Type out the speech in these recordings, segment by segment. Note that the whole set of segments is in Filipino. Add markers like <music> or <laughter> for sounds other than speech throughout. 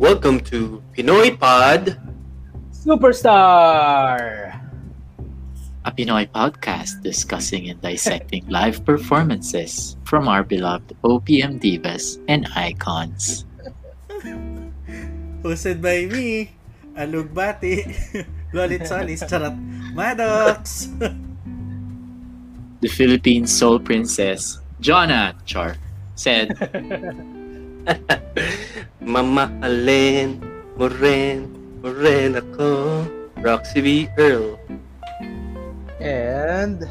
Welcome to Pinoy Pod Superstar! a Pinoy podcast discussing and dissecting <laughs> live performances from our beloved OPM divas and icons. <laughs> Hosted by me, Alug Bati, <laughs> Lolit Solis, Charot, Maddox! The Philippine soul princess, Jonna Char, said, <laughs> Mamahalin mo rin, mo rin ako Roxy B. Earl And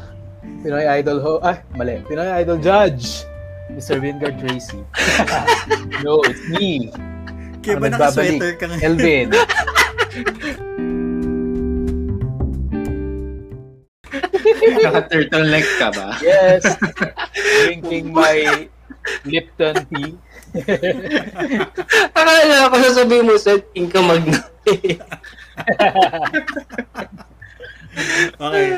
Pinoy Idol ho, ay, mali. Pinoy Idol Judge, Mr. Wingard Tracy. <laughs> no, it's me, Kaya ba naka-sweater ka ngayon? Elvin. <laughs> Naka-turtleneck ka ba? Yes. Drinking my Lipton tea. Akala ko sasabihin mo sa Inka Magna <laughs> Okay.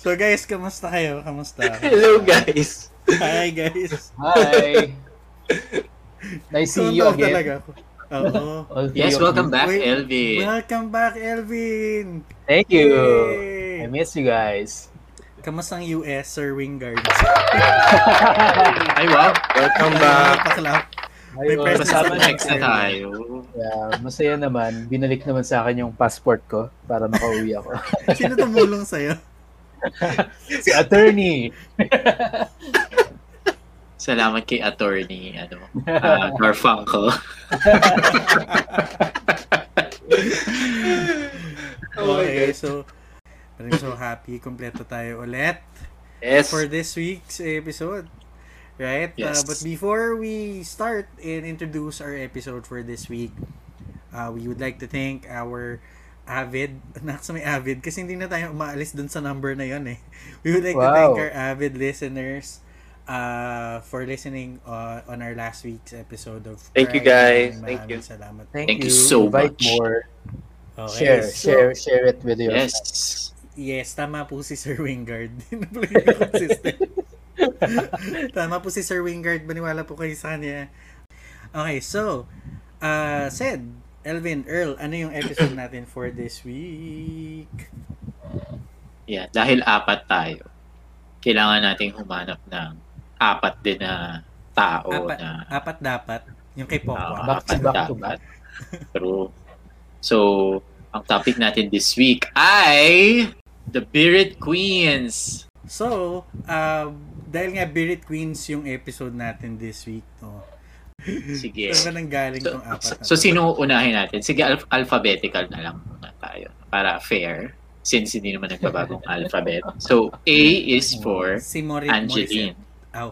So guys, kamusta kayo? Kamusta? Hello guys Hi guys. Hi. <laughs> Nice to see you again. talaga ako. Oo. Yes, welcome back, Wait, Elvin. Welcome back, Elvin! Thank you. Yay! I miss you guys. Kamusta ang US, Sir Wingard? <laughs> Ay, wow. Welcome back Paklap. May Ayun, presents Kasama na next na tayo. Yeah, masaya naman. Binalik naman sa akin yung passport ko para makauwi ako. <laughs> Sino tumulong sa'yo? <laughs> si attorney. <laughs> Salamat kay attorney, ano, uh, Garfunkel. Okay, so I'm so happy. Kompleto tayo ulit Yes for this week's episode. Right? Uh, Yes. but before we start and introduce our episode for this week, uh, we would like to thank our avid, <laughs> not sa may avid, kasi hindi na tayo umaalis dun sa number na yon eh. <laughs> We would like to Wow. thank our avid listeners uh, for listening uh, on our last week's episode of Thank you, Pride. guys. Maraming Thank you. Salamat. Thank, Thank you so Invite much. more. Okay, Share, so- share, share it with your Yes. Yes, tama po si Sir Wingard. Hindi na pala yung consistent. <laughs> <laughs> tama po si Sir Wingard. Maniwala po kayo sa kanya. Okay, so, uh, said, Elvin, Earl, ano yung episode natin for this week? Yeah, dahil apat tayo, kailangan nating humanap ng apat din na tao Apat, na apat dapat. Yung kay Pokwa. Ah, Back to apat back to dapat. <laughs> True. So, ang topic natin this week ay The Bearded Queens. So, uh, dahil nga Bearded Queens yung episode natin this week, no? Sige. Saan ba nang galing So, tong apat so, na so to? sino unahin natin? Sige, alph- alphabetical na lang muna tayo para fair since hindi naman nagbabagong <laughs> alphabet. So, A is for Si Morit Angeline. Aw.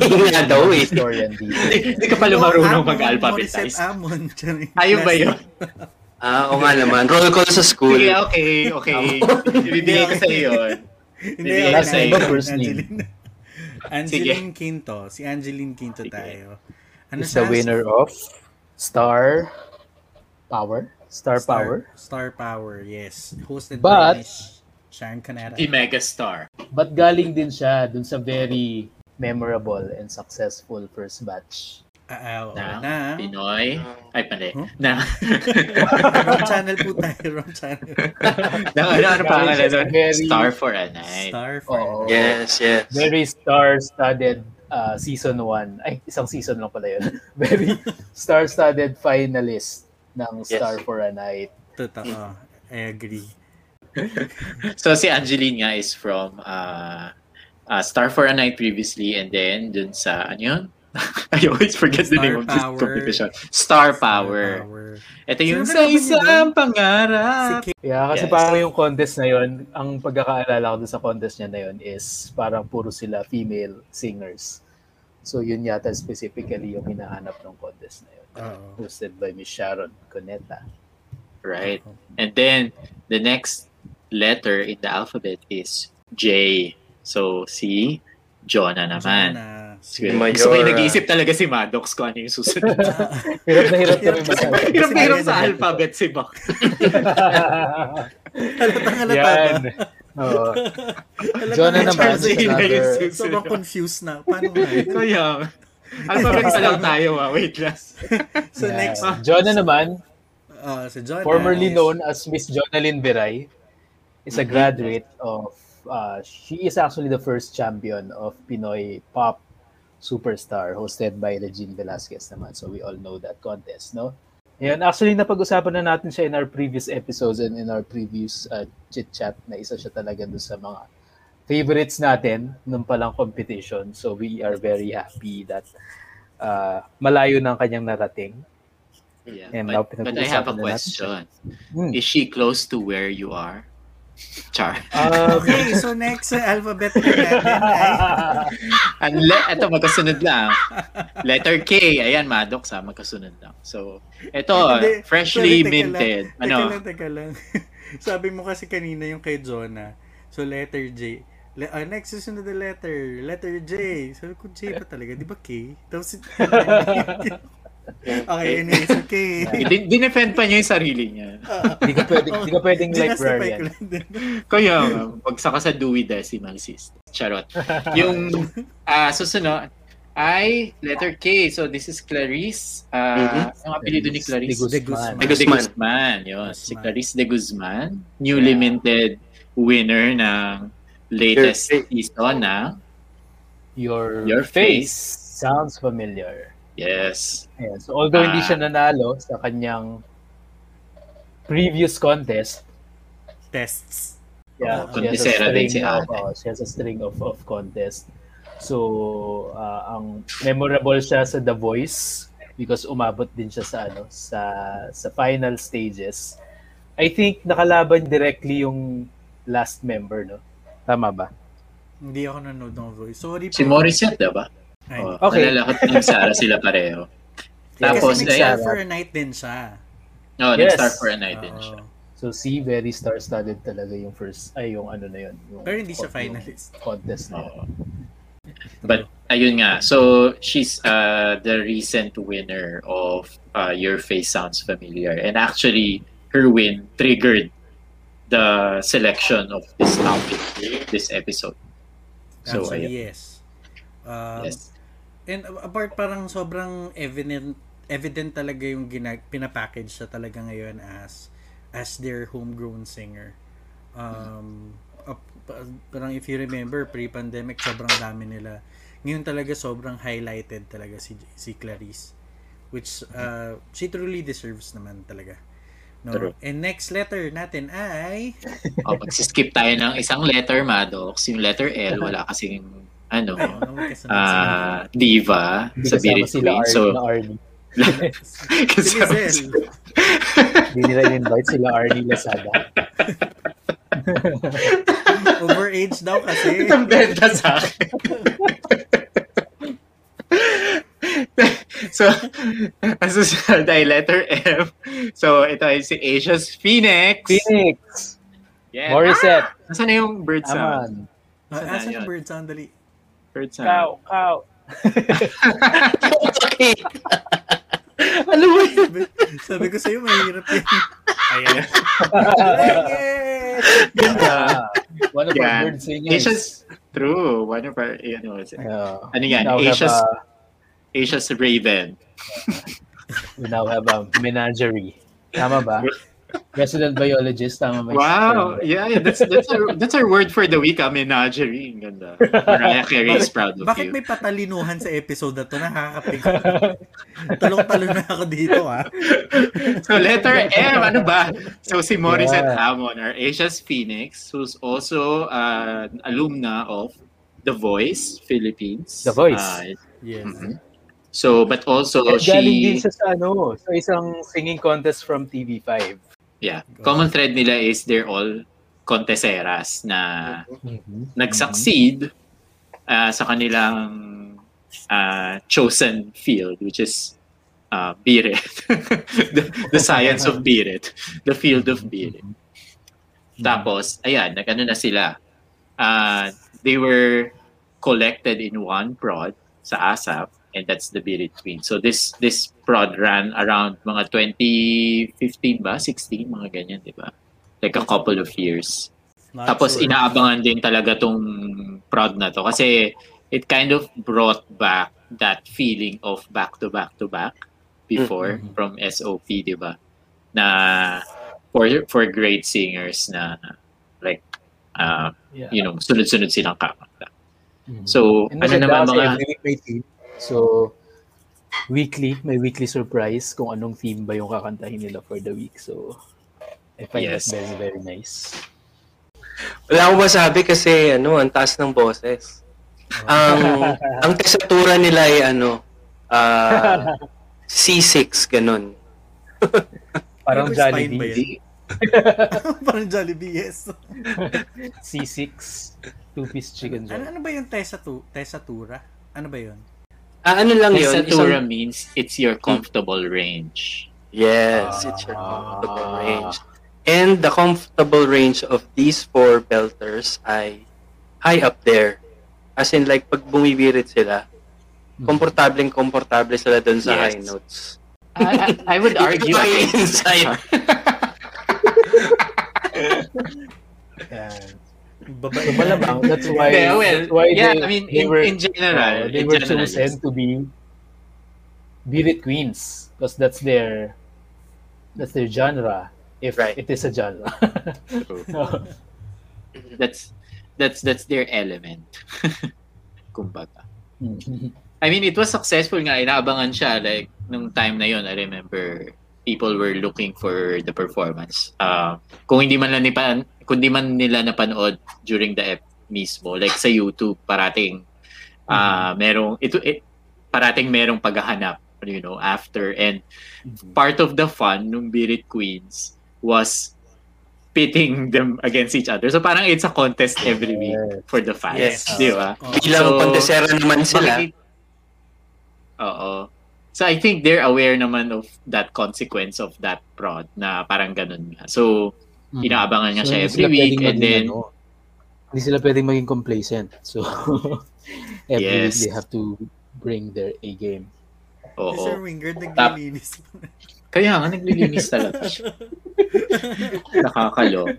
Hindi nga daw eh historian dito. Hindi ka pala marunong mag-alphabetize. Amon. Ayun ba yun? Ah, oo nga naman Roll call sa school Sige, okay, okay. Ibibigay ko sa iyo yun. <laughs> Hindi, last name, Angeline. first name. Angeline. Angeline Quinto. Si Angeline Quinto Sige. tayo. Ano Is the winner of Star Power? Star, Power? Star Power, yes. Hosted But- by Sharon Canara. The Megastar. But galing din siya dun sa very memorable and successful first batch. Ah, oo. Na, na. Pinoy. Ay, mali. Huh? Na, <laughs> wrong channel po tayo. Wrong channel. <laughs> na, ano, ano pa doon? Star for a Night. Star for Oo. Yes, yes Very star-studded uh, season 1. Ay, isang season lang pala yun. <laughs> very star-studded finalist ng Yes. Star for a Night. Totoo. I agree. So, si Angeline nga is from uh, uh, Star for a Night previously and then dun sa, ano yun? <laughs> I always forget the Star name of this Power. competition. Star Power. Star Power. Ito yung Sino sa isang Si pangarap. Kate. Yeah, kasi Yes. parang yung contest na yun, ang pagkakaalala ko sa contest niya na yun is parang puro sila female singers. So yun yata specifically yung hinahanap ng contest na yun. Oo. Hosted by Miss Sharon Coneta. Right. And then, the next letter in the alphabet is J. So, si Jonah naman. Sana. Sige. Si Mayora. Gusto ko yung nag-iisip talaga si Maddox kung ano yung susunod. <laughs> Hirap na hirap kami masabi. hirap na hirap sa alphabet si Bok. <laughs> Halatang halata? Yan. Oo. Halatang Jonah halata naman, susunod. Sobrang confused na. Paano nga? Kaya, Alphabet pa lang tayo, ah. Wait lang. <laughs> So Yeah. next, Jonah naman, uh, si Jonah formerly is- known as Miss Jonalyn Beray, is a Mhm. graduate of, uh, she is actually the first champion of Pinoy Pop Superstar hosted by Regine Velasquez naman. So we all know that contest, no? Ayan, actually napag-usapan na natin siya in our previous episodes and in our previous uh, chit-chat na isa siya talaga doon sa mga favorites natin nung palang competition. So we are very happy that uh, malayo ng kanyang narating. Yeah, And now but, but I have a question. Hmm. Is she close to where you are? Char. Um, <laughs> Okay, so next sa alphabet na natin ay <laughs> Ang le- ito, magkasunod lang. Letter K. Ayan, Maddox ha, magkasunod lang. So, ito, Hindi, freshly sorry, teka minted. Lang, Ano? Teka lang, teka lang. <laughs> Sabi mo kasi kanina yung kay Jonah. So, letter J. Le- ah, next susunod na letter. Letter J. Sabi ko, J pa talaga. Di ba K? Tapos, okay, anyways, okay. <laughs> Din- Dinefend pa niya yung sarili niya. <laughs> Hindi ka pwedeng, hindi ka pwedeng librarian. Kaya, pagsaka sa Dewey Decimal System. Charot. Yung ah susunod ay letter K. So, this is Clarice. Uh, Ang apelido ni Clarice? De De Guzman. De Guzman. Guzman. Yun. Si Guzman. Clarice De Guzman. Newly minted winner ng latest Your season na Your, Your face. face. sounds familiar. Yes. Ayan. So although hindi Ah. siya nanalo sa kanyang previous contest, Tests. yeah, Oh, she has a string si of, oh, she has a string of, of contest. So ah, ang memorable siya sa The Voice because umabot din siya sa ano sa sa final stages. I think nakalaban directly yung last member, no? Tama ba? Hindi ako nanood ng voice. Sorry po. Si Morissette, diba? Ay, Oh, Okay. Nalala ko ng Sarah sila pareho. Tapos, kasi ayan. nag-star for a night din siya. No, Yes. nag-star for a night din siya. Oo. So si very star-studded talaga yung first ay yung ano na yun. Yung, Pero hindi siya finalist. Contest na yun. Oo. But ayun nga. So she's uh, the recent winner of uh, Your Face Sounds Familiar. And actually her win triggered the selection of this topic, this episode. So Actually, ayun. yes. Um, Yes. And apart parang sobrang evident evident talaga yung gina, pinapackage siya talaga ngayon as as their homegrown singer. Um up- pa- parang if you remember pre-pandemic sobrang dami nila. Ngayon talaga sobrang highlighted talaga si si Clarice which uh, she truly deserves naman talaga. No? True. And next letter natin ay Oh, magsiskip tayo ng isang letter, Maddox. Yung letter L, wala kasing ano, ah diva sa sila Queen. So, na Arnie. Si <laughs> kasama Lizelle. Hindi nila in-invite sila Arnie Lazada. <laughs> Overage daw kasi. <laughs> Ang benta sa akin. so, ang susunod ay letter M. So, ito ay si Asia's Phoenix. Phoenix! Yeah. Morissette! Nasaan na yung bird sound? Aman. Ah, Saan na Asan yun? yung bird sound? Dali. Bird sound. Cow! Cow! okay. ano ba yun? Sabi, sabi ko sa'yo, mahirap yan. Ayan. Ganda. Ah, one of Yan. our bird singers. Asia's, true. One of our, ano, Yeah. ano yan? Asia's, a- Asia's Raven. we now have a menagerie. Tama ba? Resident biologist, tama ba? Wow. Yeah, yeah, that's that's our, that's our word for the week, ah, menagerie. Ang ganda. Mariah Carey is proud of Bakit you. may patalinuhan sa episode na to? Nakakapig. Talong-talo na ako dito, ah. So letter M, ano ba? So si Morissette Yeah. Amon, our Asia's Phoenix, who's also uh, an alumna of The Voice Philippines. The Voice. Uh, Yes. mhm. So, but also At galing din she, siya sa ano, sa isang singing contest from TV5. Yeah, common thread nila is they're all conteseras na nag-succeed uh, sa kanilang uh, chosen field, which is uh, Biret. <laughs> the, the science of Biret. The field of Biret. Tapos, ayan, nag-ano na sila. Uh, they were collected in one prod sa ASAP and that's the Birit Queen. So this this prod ran around mga 2015 ba? 16, mga ganyan, di ba? Like a couple of years. Not Tapos sure. inaabangan din talaga tong prod na to kasi it kind of brought back that feeling of back to back to back before Mhm. from SOP, di ba? Na for for great singers na like uh, Yeah. you know, sunod-sunod silang kakanta. Mhm. So, And ano naman mga every week may theme. So, weekly, may weekly surprise kung anong theme ba yung kakantahin nila for the week. So, I find Yes. that very, very nice. Wala akong masabi kasi ano, ang taas ng boses. Ang <laughs> ang tesatura nila ay ano, ah, <laughs> C6 ganun. <laughs> Parang Ano Jollibee. Parang Jollibee, yes. C6, two-piece chicken Ano, joint. ano ba yung tesa tu tesatura? Ano ba yun? Ah, ano lang yun? Tesatura Isang, means it's your comfortable range. yes, it's your Ah. comfortable range. And the comfortable range of these four belters ay high up there. As in like pag bumibirit sila, komportableng komportable sila dun sa Yes. high notes. I, I, I would argue. May insight. <laughs> Babae. So, malamang, that's why, Yeah, well, that's why yeah, they, I mean, they in, were, in general, uh, they in were general, chosen yes. to be Beat Queens because that's their that's their genre if Right. it is a genre. <laughs> True. that's that's that's their element. <laughs> Kumbaga. I mean, it was successful nga. Inaabangan siya. Like, nung time na yon I remember people were looking for the performance. Uh, kung hindi man lang nipan, kung di man nila napanood during the ep mismo, like sa YouTube, parating uh, merong, ito, it, parating merong paghahanap, you know, after. And part of the fun nung Birit Queens was pitting them against each other. So parang it's a contest every week for the fans. Yes. Di ba? Oh. Ilang So, kontesera naman sila. Oo. So I think they're aware naman of that consequence of that prod na parang ganun nga. So inaabangan nga So, siya every week and maging then ano, hindi sila pwedeng maging complacent. So <laughs> every Yes. week they have to bring their A game. Oo. Sir Wingard naglilinis. Kaya nga naglilinis talaga <laughs> <laughs> siya. Nakakalo.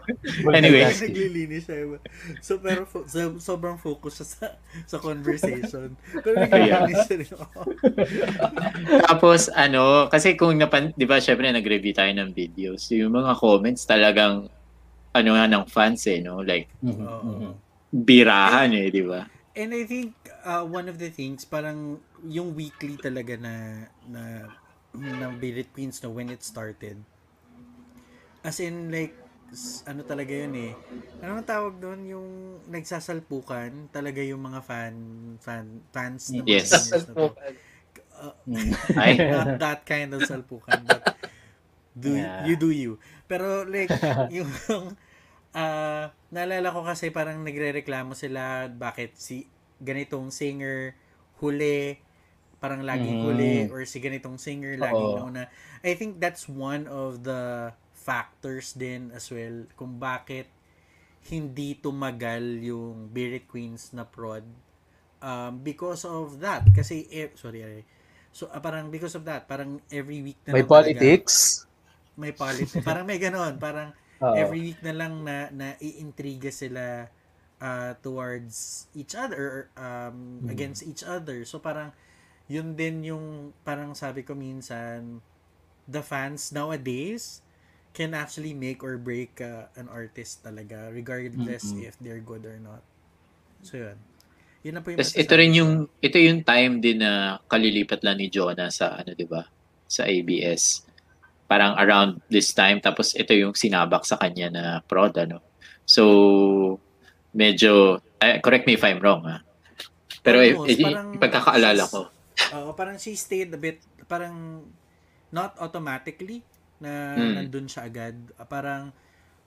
Anyway. Naglilinis siya. So, pero fo- so, sobrang focus siya sa, sa conversation. Pero naglilinis siya rin. <laughs> Tapos ano, kasi kung napan, 'di ba, syempre nag-review tayo ng videos. Yung mga comments talagang ano nga ng fans eh, no? Like Mhm, Oo. mhm. birahan eh, 'di ba? And I think uh, one of the things parang yung weekly talaga na na ng Billet Queens no when it started. As in like s- ano talaga yun eh. Ano ang tawag doon yung nagsasalpukan talaga yung mga fan fan fans ng Yes. singers na to. Mm. Ay, <laughs> Not that kind of salpukan but do Yeah. you do you. Pero like <laughs> yung ah naalala ko kasi parang nagrereklamo sila bakit si ganitong singer huli parang laging Mm. huli or si ganitong singer laging Oo. nauna. I think that's one of the factors din as well kung bakit hindi tumagal yung Bearded Queens na prod um, because of that kasi eh, sorry so ah, parang because of that parang every week na May lang talaga- politics. may politics <laughs> parang may ganon parang Oo. every week na lang na na iintriga sila uh, towards each other um, Hmm. against each other so parang yun din yung parang sabi ko minsan the fans nowadays can actually make or break uh, an artist talaga regardless Mm-mm. if they're good or not so yun yun na po yung Tapos ito rin yung ito yung time din na kalilipat lang ni Jonah sa ano 'di ba? Sa ABS. Parang around this time tapos ito yung sinabak sa kanya na prod ano. So medyo eh, correct me if I'm wrong ha. Pero eh, Almost, eh, parang- pagkakaalala ko. Oo, parang she stayed a bit, parang not automatically na Hmm. nandun siya agad. Ah, Parang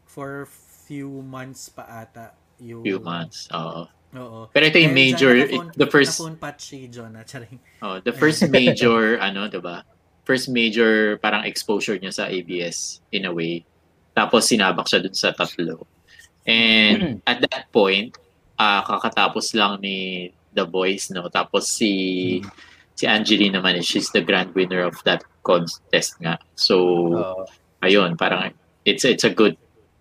for few months pa ata yung Few months. Oo. Oo. Pero ito yung major dyan the first naka-phone patch si Jonah, charing. oh, the first <laughs> major ano 'di ba? First major parang exposure niya sa ABS in a way. Tapos sinabak siya dun sa tatlo. And <clears throat> at that point, ah kakatapos lang ni The Boys, no? Tapos si si Angeline naman, eh, she's the grand winner of that contest nga. So, Oo. ayun, parang it's it's a good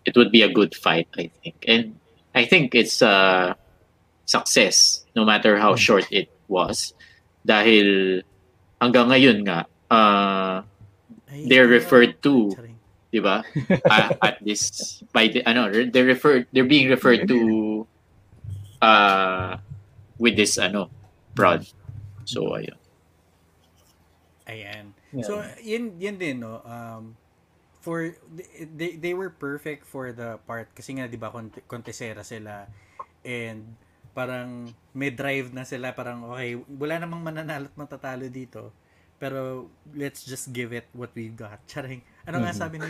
it would be a good fight, I think. And I think it's a success no matter how short it was Dahil hanggang ngayon nga, uh, they're referred to. 'di ba? <laughs> Ah, at this by the ano, they're referred they're being referred to uh with this ano prod. So ayun. Ayan. Yeah. So, yun, yun din, no? Um, for, they, they were perfect for the part kasi nga, di ba, kont- kontesera sila and parang may drive na sila, parang, okay, wala namang mananalo at matatalo dito. Pero, let's just give it what we've got. Charing. Ano nga Mhm. sabi ni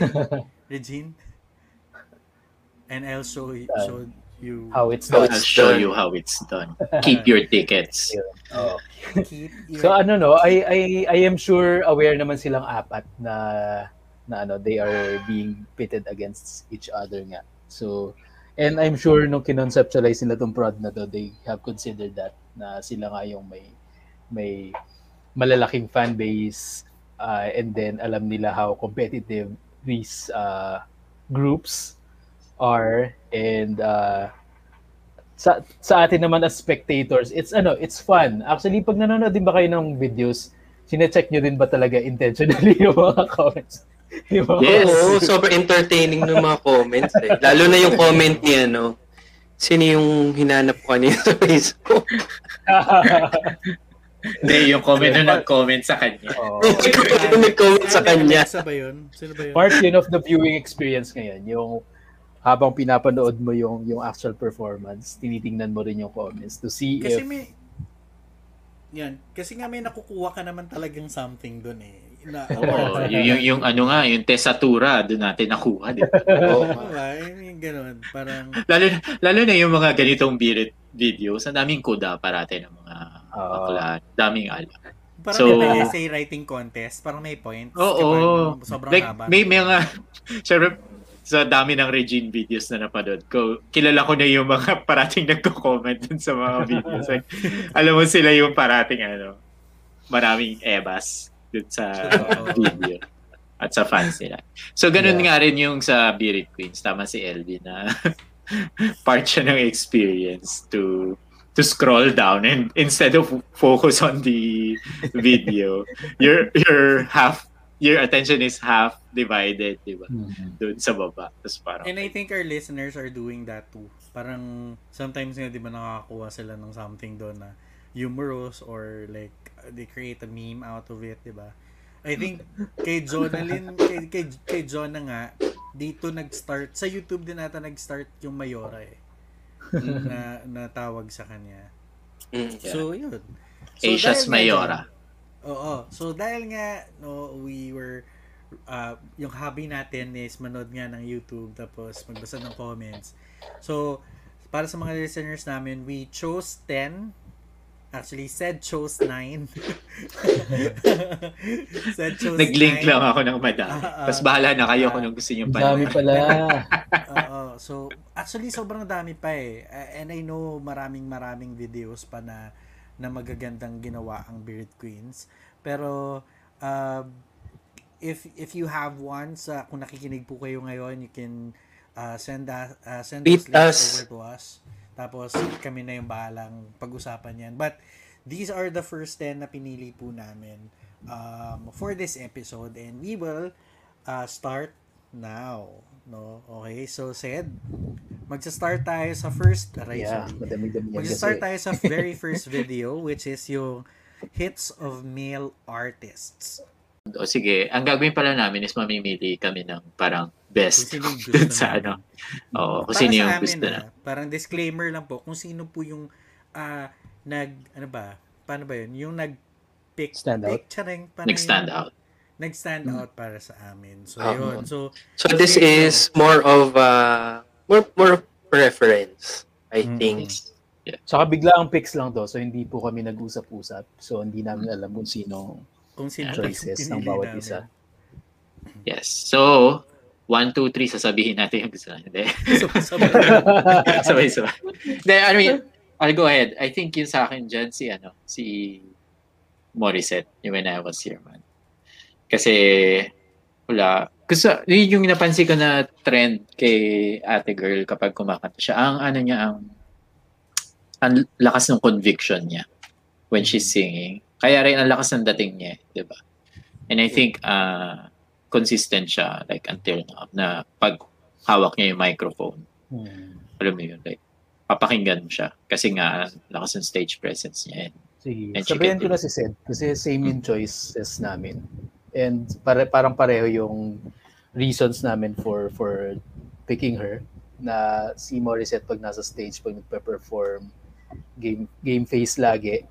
Regine? <laughs> And I'll show, y- Uh, show you How it's done. I'll show you how it's done. Keep your <laughs> tickets. Oh. keep your So ano no, I I I am sure aware naman silang apat na na ano, they are being pitted against each other nga. So and I'm sure nung kinonceptualize nila tong prod na to, they have considered that na sila nga yung may may malalaking fan base uh, and then alam nila how competitive these uh, groups are and uh, sa sa atin naman as spectators, it's ano, it's fun. Actually, pag nanonood din ba kayo ng videos, sine-check nyo din ba talaga intentionally <laughs> yung mga comments? Yung mga Yes. Oo, sobrang entertaining ng mga comments eh. Lalo na yung comment niya, no? Sino yung hinanap ko kanina sa Facebook? <laughs> Hindi, yung comment na nag-comment sa kanya. Oo. <laughs> Yung nag-comment sa kanya. Alexa ba yun? Sino ba yun? part yun of the viewing experience ngayon. Yung habang pinapanood mo yung yung actual performance, tinitingnan mo rin yung comments to see Kasi if may yan, kasi nga may nakukuha ka naman talagang something doon eh. Na, <laughs> Oo, yung, yung, yung ano nga, yung tesatura, doon natin nakuha. Di ba? <laughs> Oo. Yung ganun. Parang, lalo, lalo na yung mga ganitong birit videos, ang daming kuda parate ng mga Oo. bakla. Daming alam. parang So- may essay writing contest. Parang may points. Oo. Diba? Sobrang like, haba. may mga, <laughs> syempre, sa dami ng Regine videos na napanood ko, kilala ko na yung mga <laughs> parating nagko-comment dun sa mga videos. Like, alam mo sila yung parating ano, maraming ebas dun sa <laughs> video at sa fans nila. So, ganun Yeah. nga rin yung sa Birit Queens. Tama si Elvin na <laughs> part siya ng experience to to scroll down and instead of focus on the video, your your half your attention is half divided, di ba? Mhm. Doon sa baba. Tapos parang, And I think our listeners are doing that too. Parang sometimes nga 'di ba nakakakuha sila ng something doon na humorous or like they create a meme out of it, 'di ba? I think kay Jonalyn, <laughs> kay, kay, kay Jonah nga, dito nag-start, sa YouTube din ata nag-start yung Mayora eh. na, na tawag sa kanya. Mm. Yeah. So, yun. Asia's dahil nga Mayora. dyan- Oo. So, dahil nga, no, we were, uh, yung hobby natin is manood nga ng YouTube, tapos magbasa ng comments. So, para sa mga listeners namin, we chose 10. Actually, said chose 9. <laughs> said chose Nag-link 9. lang ako ng madami. Ah. Tapos bahala na kayo Ah. kung gusto nyo Ang dami pa. pala. Oo. So, actually, sobrang dami pa eh. Uh, And I know maraming maraming videos pa na na magagandang ginawa ang Beard Queens. Pero, um, if if you have one, sa, kung nakikinig po kayo ngayon, you can uh, send, us, uh, send those links us. over to us. Tapos, kami na yung bahalang pag-usapan yan. But, these are the first 10 na pinili po namin um, for this episode. And we will uh, start now. No? Okay, so said, magsa-start tayo sa first, aray, Yeah, sorry. Magsa-start tayo sa very <laughs> first video, which is yung hits of male artists. O sige, ang gagawin pala namin is mamimili kami ng parang best <laughs> dun sa ano. Oo, kung sino yung gusto na. ah, parang disclaimer lang po, kung sino po yung ah, nag, ano ba, paano ba yun? Yung nag pick, Stand out? pick, charing, paano Nag-stand yun? out. Nag-stand out para sa amin. So, Ah. yun. So, So this is more of uh, more more preference, I Mm. think. Saka bigla ang picks lang to, so hindi po kami nag-usap-usap. So hindi namin alam kung sino kung sino choices <laughs> ng bawat namin. isa. Yes. So, 1, 2, 3, sasabihin natin yung gusto natin. <laughs> Hindi. Sabay-sabay. <laughs> Hindi, I mean, I'll go ahead. I think yung sa akin dyan, si, ano, si Morissette, yung When I Was Here Man. Kasi, wala. Gusto, yun yung napansin ko na trend kay ate girl kapag kumakanta siya. Ang ano niya, ang, ang lakas ng conviction niya when she's singing. Kaya rin ang lakas ng dating niya, di ba? And I think uh, consistent siya like until now na pag hawak niya yung microphone. Hmm. Alam mo yun, like papakinggan mo siya kasi nga lakas ng stage presence niya. And, Sige. And Sabihan ko na si Sed kasi same yung choices namin. And pare, parang pareho yung reasons namin for for picking her na si Morissette pag nasa stage pag nagpe-perform game game face lagi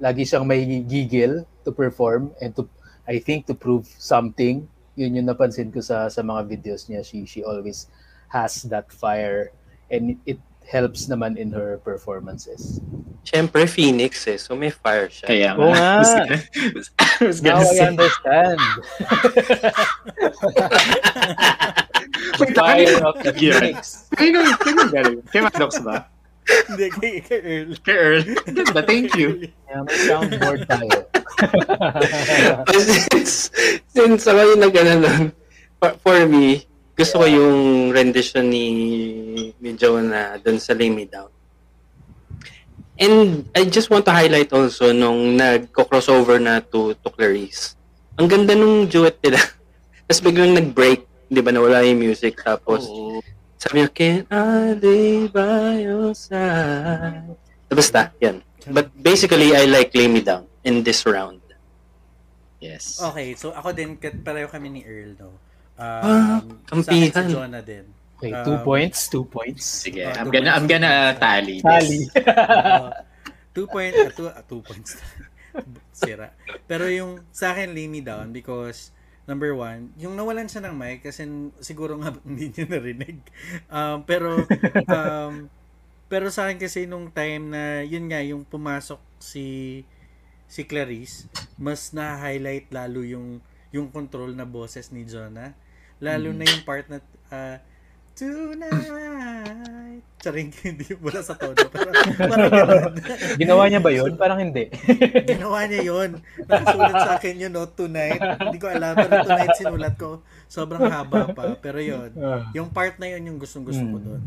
lagi siyang may gigil to perform and to I think to prove something. Yun yung napansin ko sa sa mga videos niya. She she always has that fire and it helps naman in her performances Siyempre, Phoenix eh. So may fire siya. kaya Oo nga. <laughs> I was Now gonna I understand. <laughs> the fire of the. Phoenix. Kaya kaya galing. Kay Maddox ba? Hindi, kay, kay Earl. Kay Earl. Ganda, thank you. Yeah, may soundboard tayo. <laughs> since, since ako yung nag-ano nun, for, for me, gusto ko yung rendition ni, ni Jonah dun sa Lay Me Down. And I just want to highlight also nung nagko-crossover na to, to Clarice. Ang ganda nung duet nila. <laughs> Tapos biglang nag-break, di ba, nawala yung music. Tapos, Oo. sabi niya, Can I lay by your side? Basta, yan. But basically, I like Lay Me Down in this round. Yes. Okay, so ako din, kat- pareho kami ni Earl, no? Ah, Um, sa akin kampihan. si Jonah din. Okay, two Um, points, two points. Sige, Oh, I'm two gonna, I'm points. gonna tally this. Tally. <laughs> Uh, two point, uh, two, uh, two points. <laughs> Sira. Pero yung sa akin, lay me down because number one, yung nawalan siya ng mic kasi siguro nga <laughs> hindi niya narinig. Um, pero um, pero sa akin kasi nung time na yun nga yung pumasok si si Clarice, mas na-highlight lalo yung yung control na boses ni Jonah. Lalo na yung part na ah, Tonight. Charing, <laughs> hindi wala sa tono. Pero parang ganun. <laughs> Ginawa niya ba yun? Parang hindi. <laughs> Ginawa niya yun. Nakasulat sa akin yun, no? Tonight. Hindi ko alam. Pero tonight sinulat ko. Sobrang haba pa. Pero yun. Yung part na yun yung gustong gusto ko Mm. doon.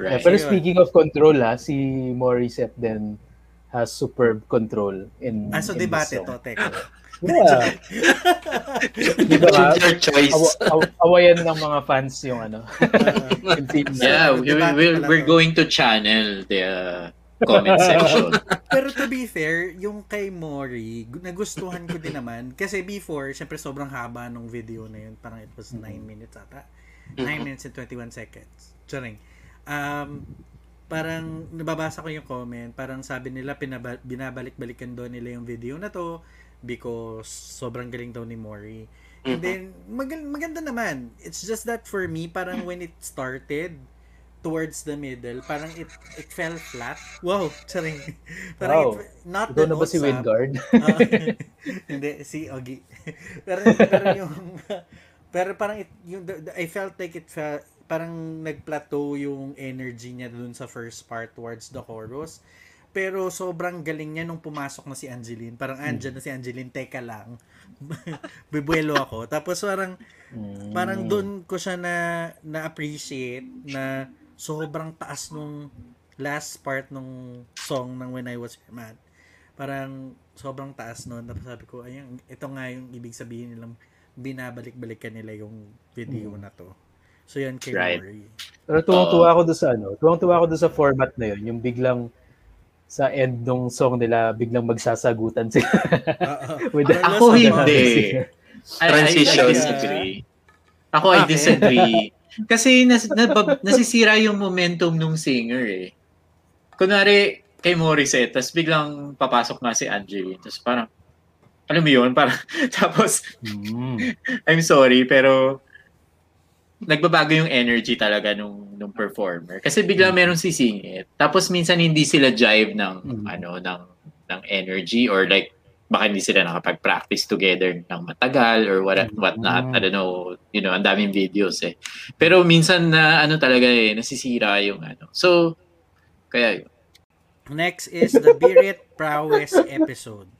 Yeah, Right. pero Ayun. speaking of control ha, si Morissette then has superb control in Ah, so in this debate to, teka. Yeah. <laughs> Di ba? Choose your choice. Aw- aw- awayan ng mga fans yung ano. <laughs> Yeah, we, pala we're to. going to channel the uh, comment <laughs> section. Pero to be fair, yung kay Mori, gu- nagustuhan ko din naman. Kasi before, syempre sobrang haba nung video na yun. Parang it was 9 minutes ata. 9 minutes and 21 seconds. Charing. Um, parang nababasa ko yung comment, parang sabi nila pinaba- binabalik-balikan doon nila yung video na to because sobrang galing daw ni Mori. And Mhm. then, mag- maganda naman. It's just that for me, parang when it started, towards the middle, parang it it fell flat. Wow, charing. <laughs> Parang Wow. it, not the na ba si ah. Wingard? <laughs> Ah, <laughs> hindi, si Ogi. pero, pero yung, pero parang it, yung, the- the- I felt like it felt, parang nag-plateau yung energy niya dun sa first part towards the chorus. Pero sobrang galing niya nung pumasok na si Angeline. Parang andyan na si Angeline, teka lang. <laughs> Bibuelo ako. Tapos parang, Mm. parang doon ko siya na na-appreciate na sobrang taas nung last part nung song ng When I Was Your Man. Parang sobrang taas nun. Tapos sabi ko, ayun, ito nga yung ibig sabihin nilang binabalik-balikan nila yung video na to. So yan kay Right. Mori. Pero tuwang-tuwa ako doon sa ano, tuwang-tuwa ako doon sa format na yun, yung biglang sa end ng song nila, biglang magsasagutan sila. <laughs> With Parang Ako hindi. I, I, Transition. I disagree. Ako, I Bakit? disagree. Kasi nas, nabab- nasisira yung momentum nung singer eh. Kunwari, kay Morissette, tapos biglang papasok nga si Angeline. Tapos parang, alam mo yun, parang, <laughs> tapos, Mm. I'm sorry, pero nagbabago yung energy talaga nung nung performer kasi bigla merong sisingit tapos minsan hindi sila jive ng Mm. ano ng ng energy or like baka hindi sila nakapag-practice together ng matagal or what what not I don't know you know ang daming videos eh pero minsan na ano talaga eh nasisira yung ano so kaya yun. Next is the Birit Prowess episode.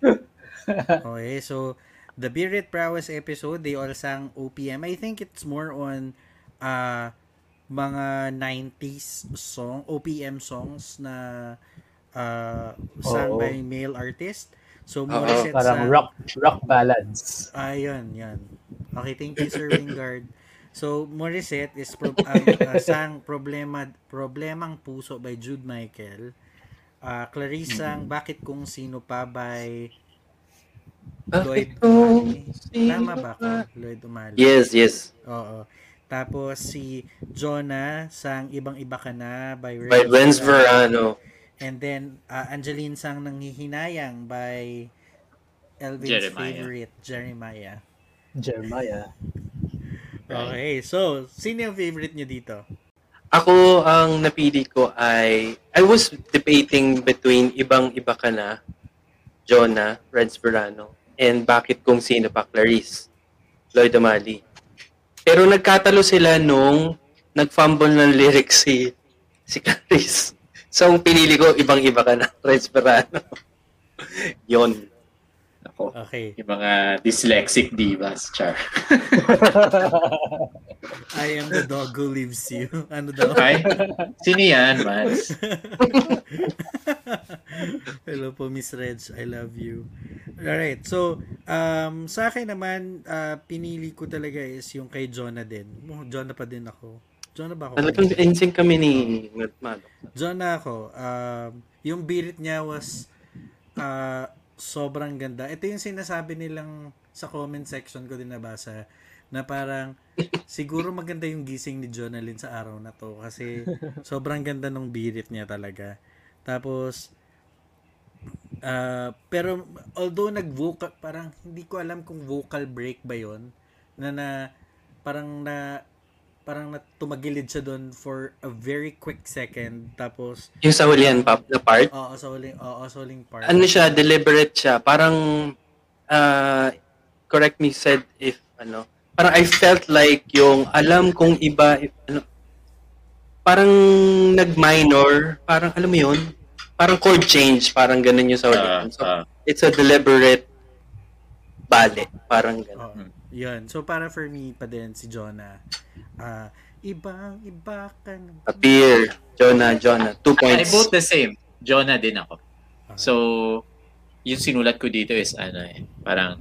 Okay, so the Birit Prowess episode, they all sang OPM. I think it's more on uh, mga 90s song, OPM songs na uh, sung Oo. by male artist. So, Morissette Parang sa... rock rock ballads. Ayun, yan. Okay, thank you, Sir Wingard. So, Morissette is pro- ang uh, <laughs> sang problema problemang puso by Jude Michael. Uh, Clarissang Bakit Kung Sino Pa by Lloyd Umali. Tama ba ako? Lloyd Umali. Yes, yes. Oo. Tapos si Jonah sang Ibang-Iba Ka Na by By Renz Verano. And then uh, Angeline sang Nanghihinayang by Elvin's Jeremiah. favorite, Jeremiah. Jeremiah. <laughs> Okay, so sino yung favorite nyo dito? Ako, ang napili ko ay, I was debating between Ibang-Iba Ka Na, Jonah, Renz Verano, and Bakit Kung Sino Pa, Clarice, Lloyd Amali. Pero nagkatalo sila nung nag-fumble ng lyrics si, si Clarice. So, ang pinili ko, Ibang-Iba Ka Na, <laughs> Renz Verano. Yon. Ako. Okay. Yung mga dyslexic divas, char. <laughs> I am the dog who leaves you. <laughs> Ano daw? Okay? Sino yan, Mans? <laughs> Hello po, Miss Reg. I love you. Alright. So, um, sa akin naman, uh, pinili ko talaga is yung kay Jonah din. Oh, Jonah pa din ako. Jonah ba ako? Talagang insing kami ni Manok. Jonah ako. Um, yung birit niya was uh, sobrang ganda. Ito yung sinasabi nilang sa comment section ko din nabasa na parang siguro maganda yung gising ni Jonalyn sa araw na to kasi <laughs> sobrang ganda nung birit niya talaga. Tapos uh, pero although nag-vocal parang hindi ko alam kung vocal break ba yon na na parang na parang na tumagilid siya doon for a very quick second tapos Yung sa hulihan pa, na part, oo sa huling oo sa huling part ano siya, deliberate siya. Parang, uh, correct me said if, ano, parang I felt like yung alam kong iba, ano, parang nag-minor, parang alam mo yun, parang chord change, parang ganun yung sa Ah, hulihan. So, ah. it's a deliberate bale, parang ganun. Oo. Yun. So, para for me pa din si Jonah. ah ibang iba ka na. Appear, Jonah, Jonah, two I points. both the same. Jonah din ako. Okay. So, yung sinulat ko dito is ano eh, parang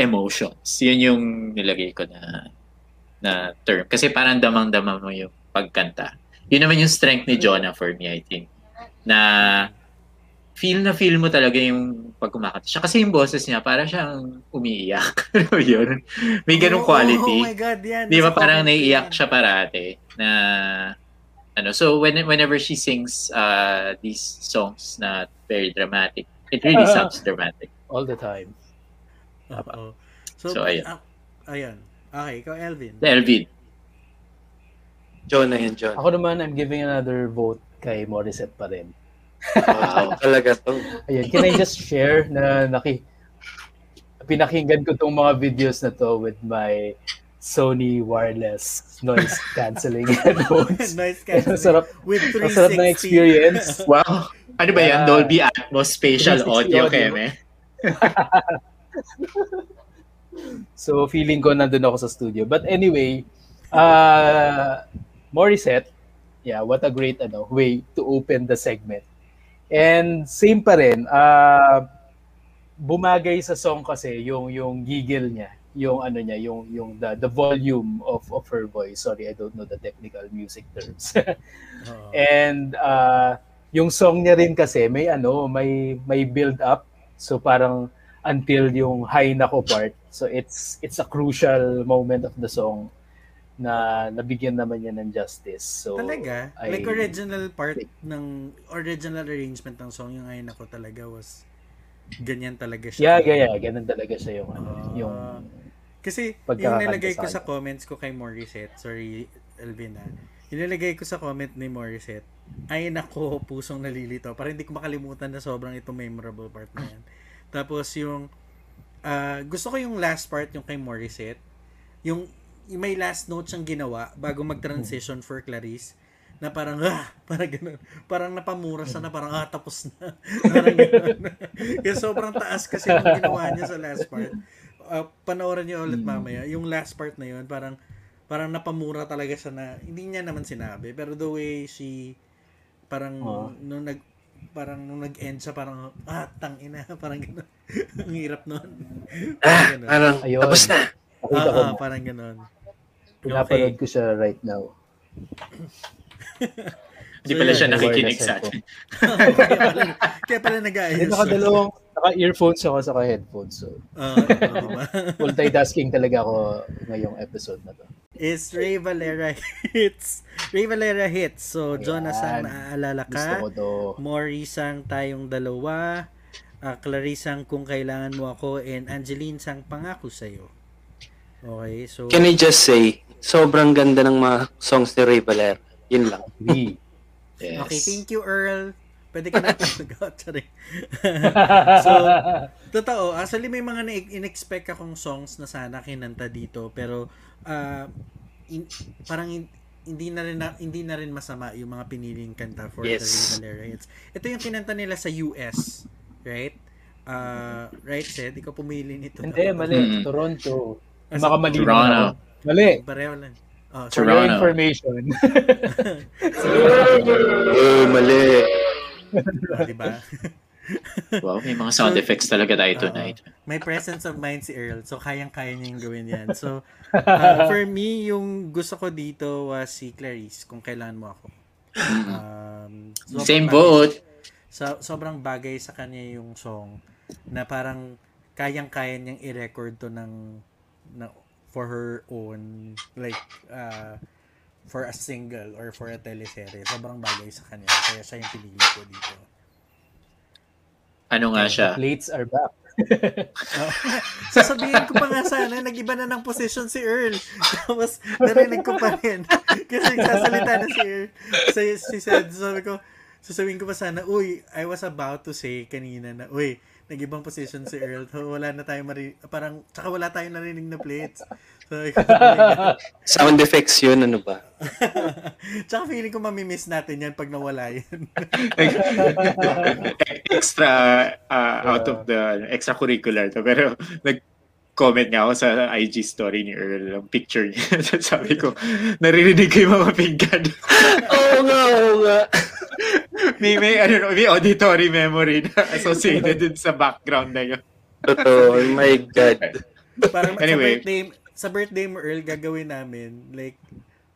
emotions. Yun yung nilagay ko na na term. Kasi parang damang-dama mo yung pagkanta. Yun naman yung strength ni Jonah for me, I think. Na feel na feel mo talaga yung pag kumakanta siya. Kasi yung boses niya, para siyang umiiyak. <laughs> Ano yun? May ganong Oh, quality. Oh, my God, yan. Di ba parang naiiyak siya parate na ano so when whenever she sings uh these songs na very dramatic it really sounds dramatic All the time. Oo. So, So, ayun. ah, ayun. Okay, ikaw, Elvin. Elvin Jonah and Jonah. Ako naman, I'm giving another vote kay Morissette pa rin. Wow, <laughs> talaga to. Ayun, can I just share na naki pinakinggan ko tong mga videos na to with my Sony wireless noise <laughs> cancelling headphones. <laughs> nice Ang casting. sarap, With ang sarap na 360. experience. wow ano ba yan Yeah. Dolby Atmos spatial 360 audio audio. keme So feeling ko nandun ako sa studio. But anyway, uh, Morissette, yeah, what a great ano, way to open the segment. And same pa rin, uh, bumagay sa song kasi yung yung giggle niya, yung ano niya, yung yung the, the volume of of her voice. Sorry, I don't know the technical music terms. Oo. <laughs> And uh, yung song niya rin kasi may ano, may may build up. So parang until yung high nako part. So it's it's a crucial moment of the song na nabigyan naman niya ng justice. So Talaga? I- like original part ng original arrangement ng song yung ayun ako talaga was ganyan talaga Yeah, siya. yeah, yeah. Ganun talaga siya yung ano, Ah. yung Kasi yung nilagay ko sa comments ko kay Morissette, sorry Elvin ah, yung nilagay ko sa comment ni Morissette, ay nako, pusong nalilito. Para hindi ko makalimutan na sobrang ito memorable part na yan. Tapos yung, ah, gusto ko yung last part yung kay Morissette. Yung, yung may last note siyang ginawa bago mag-transition for Clarice na parang <laughs> ah, parang ganun. Parang napamura siya na parang ah, tapos na. <laughs> parang ganun. <laughs> Kasi sobrang taas kasi yung ginawa niya sa last part. Uh, panoorin niyo ulit mamaya. Yung last part na yun, parang parang napamura talaga siya na hindi niya naman sinabi pero the way she parang Oo. nung nag parang nung nag-end siya, parang, ah, tang ina, <laughs> parang gano'n. <laughs> Ang hirap nun. Ah, Ganun. parang Ayun. tapos na. Ah, ah, parang gano'n. Pinapanood ko siya right now. Hindi So, pala siya nakikinig Wireless sa atin. <laughs> kaya pala, kaya pala Hindi, nag-aayos. nakadalawang, naka-earphones ako sa headphones. So, Ah, diba? <laughs> multitasking talaga ako ngayong episode na to. Is Ray Valera hits. Ray Valera hits. So, Ayan. Jonas ang naaalala ka. Maurice ang tayong dalawa. Uh, Clarice ang kung kailangan mo ako. And Angeline sang pangako sa'yo. Okay, so... Can I just say, sobrang ganda ng mga songs ni Ray Valera. Yun lang. <laughs> Yes. Okay, thank you, Earl. Pwede ka na <laughs> mag-out. Sorry. <laughs> so, totoo. Actually, may mga na- in-expect akong songs na sana kinanta dito. Pero, ah, in- parang in- hindi na rin na, hindi na rin masama yung mga piniling kanta for Yes. the Ray Valera hits. Ito yung kinanta nila sa US, right? Uh, right, Seth? Ikaw pumili nito. Hindi, mali. Toronto. Ah, Baka mali Toronto. Mali. Pareho lang. Oh, your Toronto. information. <laughs> Oh, mali. Oh, diba? <laughs> Wow, may mga sound effects talaga tayo Oo. tonight. may presence of mind si Earl. So, kayang-kaya niyang gawin yan. So, uh, <laughs> for me, yung gusto ko dito was si Clarice, kung kailan mo ako. Um, sobrang Same boat. So, sobrang bagay sa kanya yung song na parang kayang-kaya niyang i-record to ng, na, for her own like uh, for a single or for a teleserye. Sobrang bagay sa kanya. Kaya siya yung pinili ko dito. Ano nga siya? Plates are back. <laughs> Oh. Sasabihin ko pa nga sana, nag-iba na ng position si Earl. Tapos, narinig ko pa rin. Kasi nagsasalita na si Earl. So, she said, sabi ko, sasabihin ko pa sana, uy, I was about to say kanina na, uy, nag-ibang position si Earl. So, wala na tayong mari... Parang, tsaka wala tayong narinig na plates. So, Sound effects yun, ano ba? <laughs> tsaka feeling ko mamimiss natin yan pag nawala yan. extra uh, out of the extracurricular to. Pero nag-comment nga ako sa IG story ni Earl, ang picture niya. <laughs> Sabi ko, naririnig ko yung mga pinggan. <laughs> Oo nga, oo nga. <laughs> may, may, ano, may auditory memory na associated din sa background na yun. Totoo, oh my God. Parang Anyway. sa birthday, sa birthday mo, Earl, gagawin namin, like,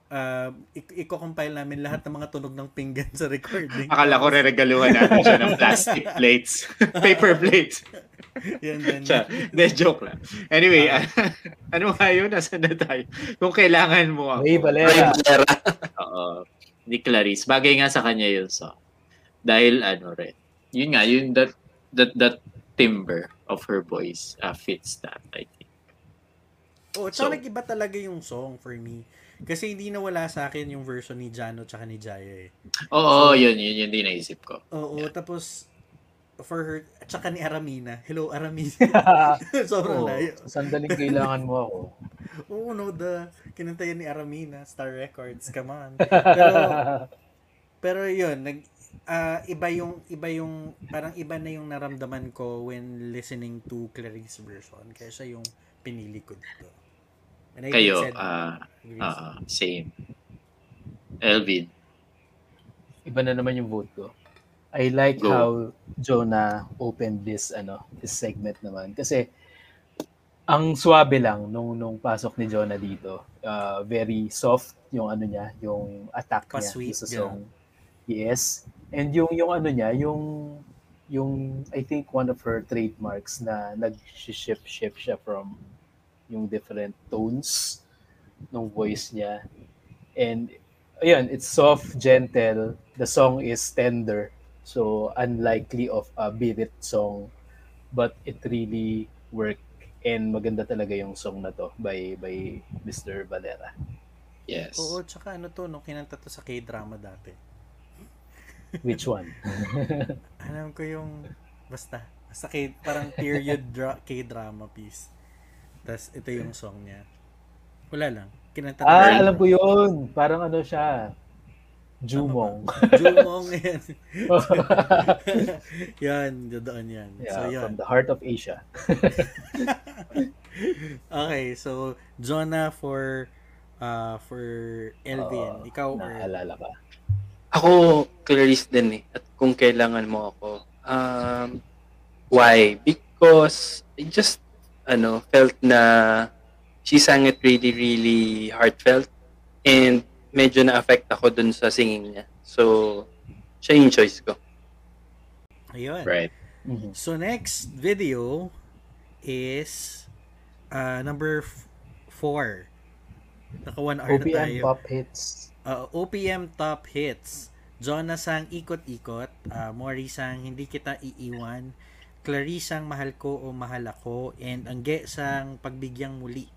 uh, i- i-compile namin lahat ng mga tunog ng pinggan sa recording. Akala ko re-regaluhan natin siya ng plastic <laughs> plates. <laughs> Paper plates. Yan, yan. Siya. Hindi, joke lang. Anyway, <laughs> ano nga yun? Nasaan na tayo? Kung kailangan mo ako. Ray Ray Valera. Valera. Oo. ni Clarice. Bagay nga sa kanya yun song. Dahil ano rin. Yun nga, yung that, that, that timbre of her voice uh, fits that, I think. Oh, tsaka So- nag-iba talaga yung song for me. Kasi hindi nawala sa akin yung version ni Jano tsaka ni Jaya eh. Oo, yun, yun, yun din naisip ko. Oo, tapos for her, at saka ni Aramina. Hello, Aramina. <laughs> <laughs> Sobrang Oo, layo. sandaling kailangan mo ako. <laughs> Oo, no, the kinantayan ni Aramina, Star Records, come on. Pero, pero yun, nag, ah, iba yung, iba yung, parang iba na yung naramdaman ko when listening to Clarice version. Kaya siya yung pinili ko dito. And I Kayo, ah, agrees. Ah, same. Elvin. Iba na naman yung vote ko. I like Go. how Jonah opened this ano, this segment naman kasi ang swabe lang nung nung pasok ni Jonah dito. Uh, very soft yung ano niya, yung attack niya Pa-sweet, sa yeah. song. Yes. And yung yung ano niya, yung yung I think one of her trademarks na nag-shift shift siya from yung different tones ng voice niya. And ayun, it's soft, gentle. The song is tender. So unlikely of a birit song, but it really worked and maganda talaga yung song na to by by Mr. Valera. Yes. Oo, tsaka ano to, no, kinanta to sa K-drama dati. Which one? <laughs> Alam ko yung, basta, basta K, parang period dra- K-drama piece. Tapos ito yung song niya. Wala lang. Kinanta ah, alam ko yun. Parang ano siya. Jumong. Jumong yan. <laughs> yan, doon yan. so, yeah, yan. from the heart of Asia. <laughs> Okay, so, Jonah for, uh, for Elvin. Oo, Ikaw or... Naalala ka. Ako, Clarice din eh. At kung kailangan mo ako. Um, why? Because I just, ano, felt na she sang it really, really heartfelt. And medyo na-affect ako dun sa singing niya. So, siya yung choice ko. Ayun. Right. Mhm. So next video is uh, number 4. Naka 1 hour na OPM tayo. pop hits. Uh, OPM Top Hits. Jonas ang Ikot-Ikot. Uh, Maurice ang Hindi Kita Iiwan. Clarice ang Mahal Ko o Mahal Ako. And Angge sang Pagbigyang Muli.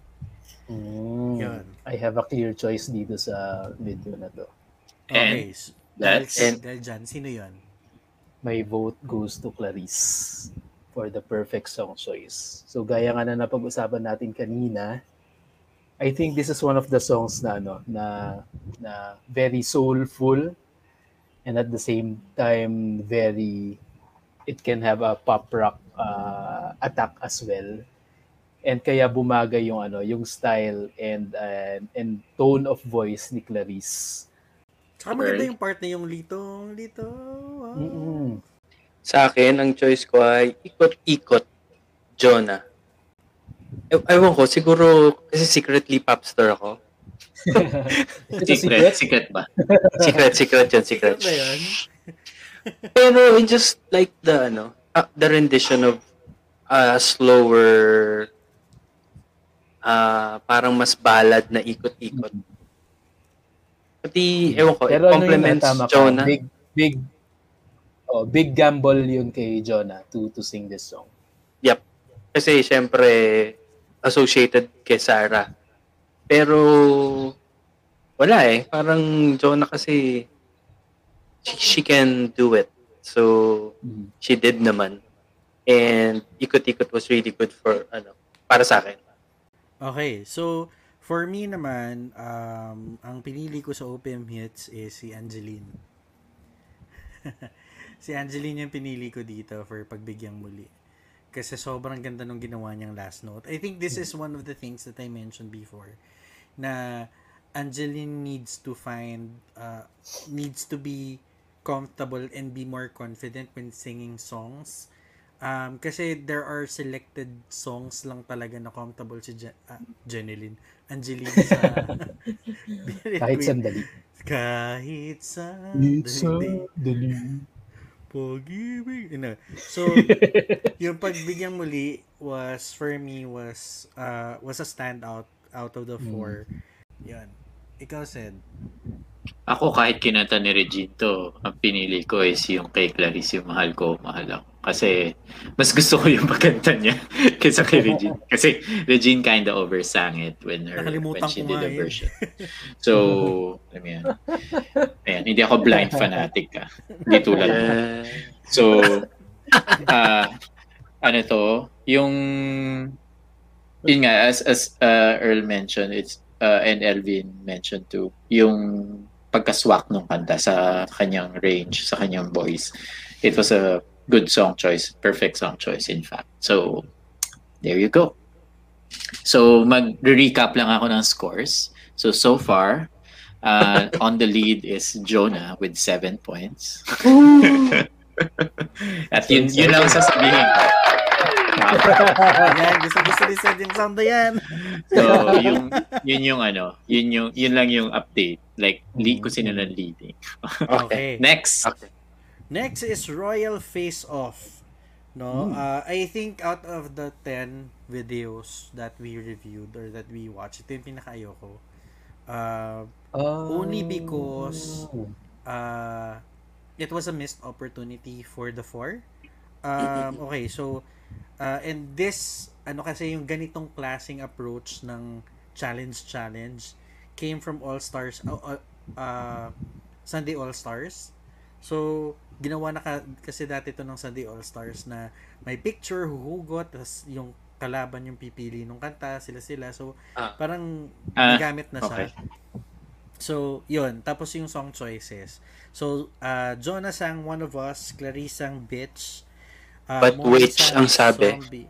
Mm. Yun. I have a clear choice dito sa video na to. Okay. And that's- dahil, dahil dyan, sino yun? My vote goes to Clarice for the perfect song choice. So gaya nga na napag-usapan natin kanina, I think this is one of the songs na ano na na very soulful and at the same time very it can have a pop rock uh, attack as well. And kaya bumagay yung ano, yung style and and, and tone of voice ni Clarice. Tsaka maganda yung part na yung litong, lito. wow. Mm-mm. Sa akin, ang choice ko ay ikot-ikot Jonah. E- ewan ko, siguro kasi secretly popstar ako. <laughs> A Secret, secret ba? Secret, secret yun, secret. Ba yun? <laughs> Pero I just like the ano, uh, the rendition of uh, slower uh, parang mas balad na ikot-ikot. Pati, ewan ko, Pero ano complements ka, Jonah. big big oh, big gamble yun kay Jonah to to sing this song. Kasi syempre associated kay Sarah. Pero wala eh. Parang Jonah kasi she, she can do it. So Mhm. she did naman. And ikot-ikot was really good for ano para sa akin. Okay, so for me naman, um, ang pinili ko sa OPM Hits is si Angeline. <laughs> si Angeline yung pinili ko dito for Pagbigyang Muli. Kasi sobrang ganda nung ginawa niyang last note. I think this is one of the things that I mentioned before na Angeline needs to find uh, needs to be comfortable and be more confident when singing songs. Um, kasi there are selected songs lang talaga na comfortable si Je- ah, Jeneline. Angeline sa <laughs> Kahit sandali. Kahit sandali. pag-ibig. You know, so, yung pagbigyang muli was, for me, was, uh, was a standout out of the four. Yan. Ikaw said, Ako kahit kinanta ni Regine to, ang pinili ko is yung kay Clarice, yung mahal ko, mahal ako. Kasi mas gusto ko yung pagkanta niya <laughs> kaysa kay Regine. <laughs> Kasi Regine kinda oversang it when her when Nakalimutan she ko did eh. version. So, <laughs> alam yan. Ayan, hindi ako blind fanatic ka. Hindi tulad mo. Uh, So, ah ano to, yung, yun nga, as, as uh, Earl mentioned, it's, uh, and Elvin mentioned too, yung pagkaswak ng kanta sa kanyang range, sa kanyang voice. It was a good song choice, perfect song choice in fact. So, there you go. So, mag-recap lang ako ng scores. So, so far, uh, on the lead is Jonah with seven points. <laughs> At yun, yun lang sasabihin ko. yan, gusto gusto ni Sed yung sound na yan. So, yung, yun yung ano, yun yung, yun lang yung update. Like, lead ko sino ng leading. Okay. <laughs> Next. okay. Next is Royal Face Off. No, uh, I think out of the 10 videos that we reviewed or that we watched, ito yung pinaka-ayoko. Uh, Only because- uh, it was a missed opportunity for the four. Um, <laughs> okay, so, uh, and this, ano kasi yung ganitong klaseng approach ng challenge-challenge came from All Stars, uh, uh, uh, Sunday All Stars. So, ginawa na ka, kasi dati to ng Sunday All Stars na may picture, huhugot, tas yung kalaban yung pipili nung kanta, sila-sila. So, Ah. parang Ah, nagamit na siya. okay. So, yun. Tapos yung song choices. So, uh, Jonah sang One of Us, Clarice sang Bitch. Uh, But wait, sang ang sabi. Zombie.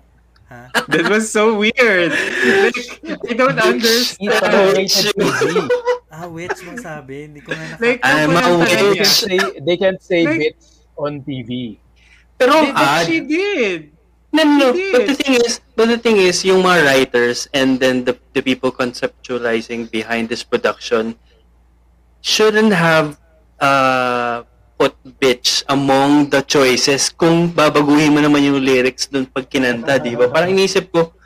<laughs> Ha? That was so weird. Like, I don't He's a rated Ah, witch mong sabi. Hindi ko na naka... Like, I'm ako a. They witch. can't say, they can't say Like- bitch on TV. Pero But ang odd. she did. No, no, no. She But did. the thing is, but the thing is, yung mga writers and then the the people conceptualizing behind this production shouldn't have uh, put bitch among the choices kung babaguhin mo naman yung lyrics dun pag kinanta, di ba? Parang inisip ko,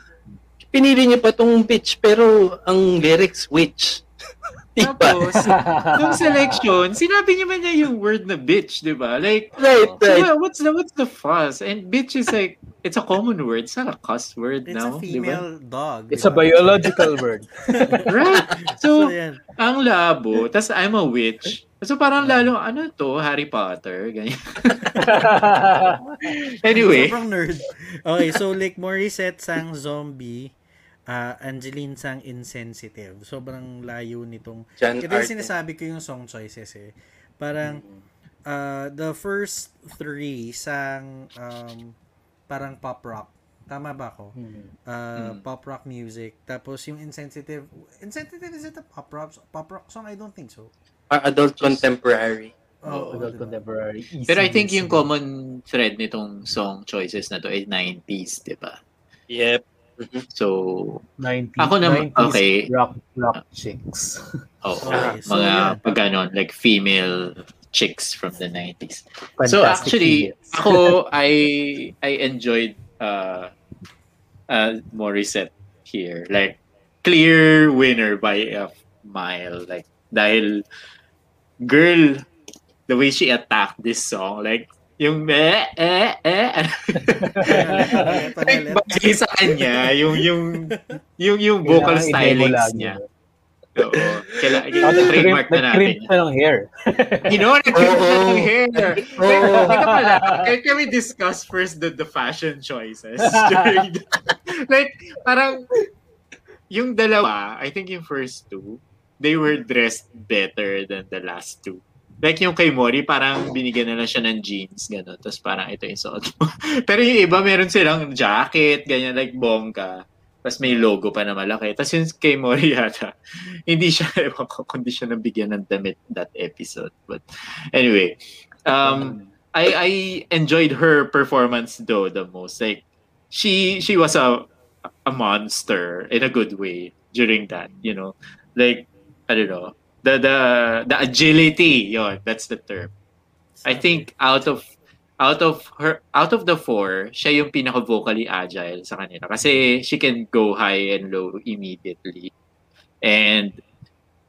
pinili niyo pa tong bitch pero ang lyrics witch. <laughs> di ba? Tapos, nung selection, sinabi niya man niya yung word na bitch, di ba? Like, Right, so right. what- what's the what's the fuss? And bitch is like, it's a common word. It's not a cuss word It's now, a di ba? female dog. It's di a biological word. <laughs> Right? So, So, yan. ang labo, tas I'm a witch. So parang lalo, ano to, Harry Potter, ganyan. <laughs> <laughs> Anyway, Sobrang nerd. Okay, so like Morissette sang zombie, uh, Angeline sang insensitive. Sobrang layo nitong... John Ito yung sinasabi ko yung song choices eh. Parang uh, the first three sang um, parang pop rock. Tama ba ako? Hmm. Uh, Mm. Pop rock music. Tapos yung insensitive... Insensitive is it a pop rock, pop rock song? I don't think so. Uh, adult contemporary. Oh, Adult diba? contemporary. Easy pero I think yung listening. common thread nitong song choices na to ay 90s, di ba? Yep. So, 90s, Ako naman, 90s okay. rock, rock chicks. oh, <laughs> Okay, so mga yun. pag ano, like female chicks from the 90s. so actually, ako, <laughs> I I enjoyed uh, uh, Morissette here. Like, clear winner by a mile. Like, dahil, girl, the way she attacked this song, like, yung eh, eh, eh, <laughs> like, bagay sa kanya, yung, yung, yung, yung vocal Kailangan i-demo stylings lagi. niya. Oo. Kaila, Ah, trademark na natin. Nag-crimp siya ng hair. You know, nag-crimp Oo. na ng hair. Like, teka pala, can, can we discuss first the, the fashion choices? <laughs> during the- like, parang, yung dalawa, I think yung first two, they were dressed better than the last two. Like yung kay Mori, parang binigyan na lang siya ng jeans, gano'n. Tapos parang ito yung suot mo. <laughs> Pero yung iba, meron silang jacket, ganyan, like bongga. Tapos may logo pa na malaki. Tapos yung kay Mori <laughs> yata, hindi siya, <laughs> ewan ko, kundi siya nabigyan ng damit that episode. But anyway, um, I I enjoyed her performance though the most. Like she she was a a monster in a good way during that, you know. Like I don't know. The the the agility, yon, that's the term. I think out of out of her out of the four, siya yung pinaka vocally agile sa kanila kasi she can go high and low immediately. And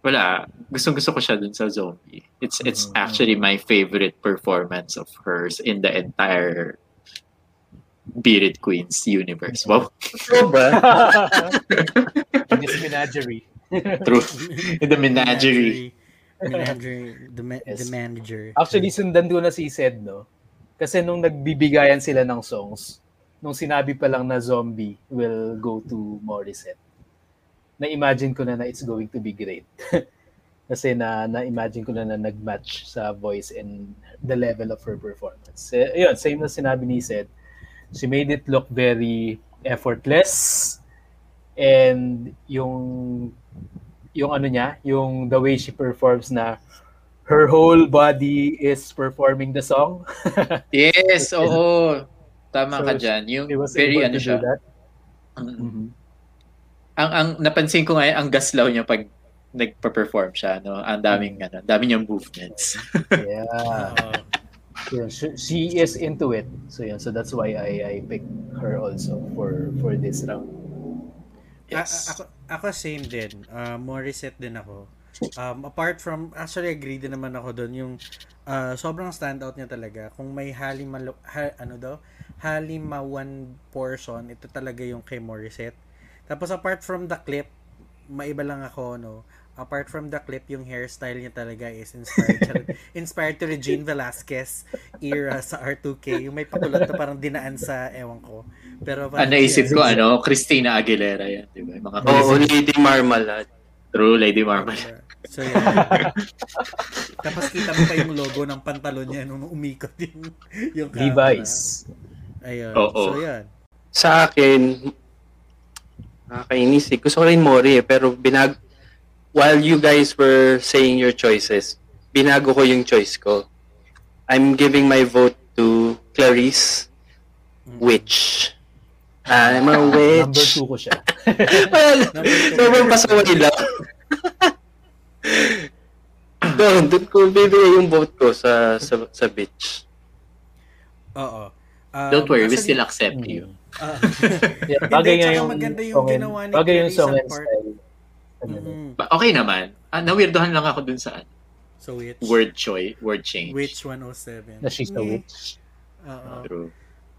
wala, gustong gusto ko siya dun sa zombie. It's it's Mhm. actually my favorite performance of hers in the entire Bearded Queens universe. Wow, Ano ba? <laughs> In this menagerie. true. In the menagerie. Menagerie. The, ma- Yes. the manager. Actually, sundan ko na si Sed, no? Kasi nung nagbibigayan sila ng songs, nung sinabi pa lang na zombie will go to Morissette, na-imagine ko na na it's going to be great. <laughs> Kasi na na-imagine ko na na nag-match sa voice and the level of her performance. Eh, yun, same na sinabi ni Sed. She made it look very effortless and yung yung ano niya, yung the way she performs na her whole body is performing the song. <laughs> Yes, oo. Tama So, ka dyan. Yung very able ano to siya. do that. Mm. Mhm. Ang ang napansin ko ngayon ang gaslaw niya pag nagpa-perform siya, no. Ang daming ano, dami niyang movements. <laughs> Yeah. Oo. Yeah, she, she is into it. So yeah, so that's why I I picked her also for for this round. Yes. a- ako, ako same din. Uh, Morissette din ako. Um, apart from, actually agree din naman ako doon yung uh, sobrang standout niya talaga. Kung may halimalo, ha, ano daw, halimawan portion, ito talaga yung kay Morissette. Tapos apart from the clip, maiba lang ako, no? Apart from the clip, yung hairstyle niya talaga is inspired, <laughs> inspired to Regine Velasquez era sa R2K. Yung may pakulot na parang dinaan sa, ewan ko. Pero Ang naisip ko, ano, Christina Aguilera yan, di ba? Mga Oo, Lady Marmalade. True Lady Marmalade. So, yan. <laughs> Tapos kita mo pa yung logo ng pantalon niya nung umikot yung, yung camera. Levi's. Ayun. Oo. So, yan. Sa akin, nakakainis eh. Gusto ko rin Mori eh, pero binag while you guys were saying your choices, binago ko yung choice ko. I'm giving my vote to Clarice Witch. I'm a witch. <laughs> Number two ko siya. well, Number two. sobrang pasaway lang. <laughs> doon, doon ko bibigay yung vote ko sa sa, sa bitch. Oo. Um, Don't worry, we still accept you. ah, <laughs> Yeah, bagay nga yung maganda yung song and- ginawa ni Bagay yung song and part. style. mm, Ba- Okay naman. Ah, nawirdohan lang ako dun sa ano, so which? word choice, word change. Which 107? Na she's a Mm, witch. Oo. True.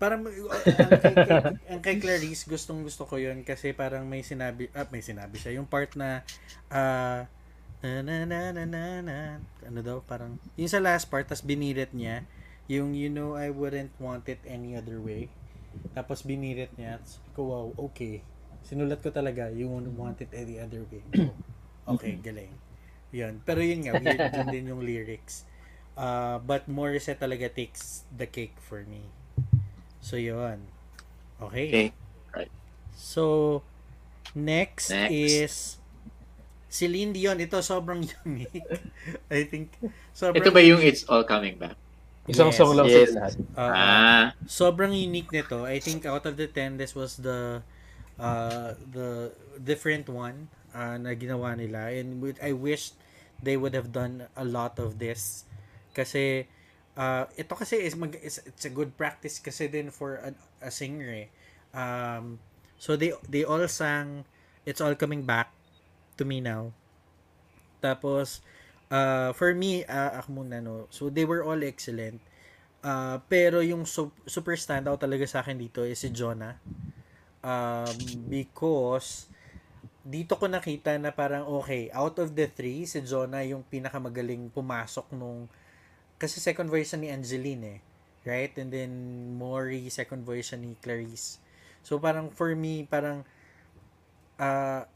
Parang uh, <laughs> ang, kay, kay- ang kay Clarice gustong gusto ko 'yun kasi parang may sinabi ah, may sinabi siya. Yung part na ah na na na na na na ano daw parang yung sa last part tas binirit niya yung you know I wouldn't want it any other way. Tapos binirit niya sabi ko wow okay. Sinulat ko talaga you won't want it any other way. <clears throat> Okay galing. Yun. Pero yun nga weird. Din yung lyrics. Uh, but Morissette talaga takes the cake for me. So, yun. Okay. Okay. So, next, Next. is Celine Dion. Ito sobrang unique. <laughs> I think, sobrang Ito ba yung It's All Coming Back? Isang Yes. song lang Yes. sa lahat. Uh, Ah, sobrang unique nito. I think out of the 10, this was the uh, the different one uh, na ginawa nila. And I wish they would have done a lot of this. Kasi uh, ito kasi is, mag, is it's a good practice kasi din for a, a singer eh. Um, so they they all sang It's All Coming Back to Me Now. Tapos uh, for me, uh, ako muna no. So they were all excellent. Uh, pero yung su- super standout talaga sa akin dito is si Jonah. Um, because dito ko nakita na parang okay, out of the three, si Jonah yung pinakamagaling pumasok nung kasi second version ni Angeline eh. Right? And then Maury, second version ni Clarice. So parang for me, parang uh,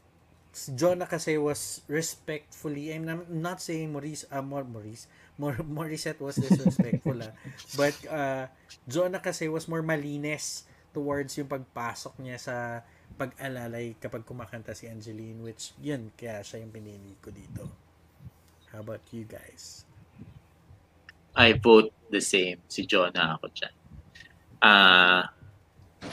Jonah kasi was respectfully, I'm not, I'm not saying Maurice, uh, Mor- Maurice, Mor- <laughs> Morissette was disrespectful ah. <laughs> But uh, Jonah kasi was more malinis towards yung pagpasok niya sa pag-alalay kapag kumakanta si Angeline which yun, kaya siya yung pinili ko dito. How about you guys? I vote the same. Si Jonah ako dyan. Ah,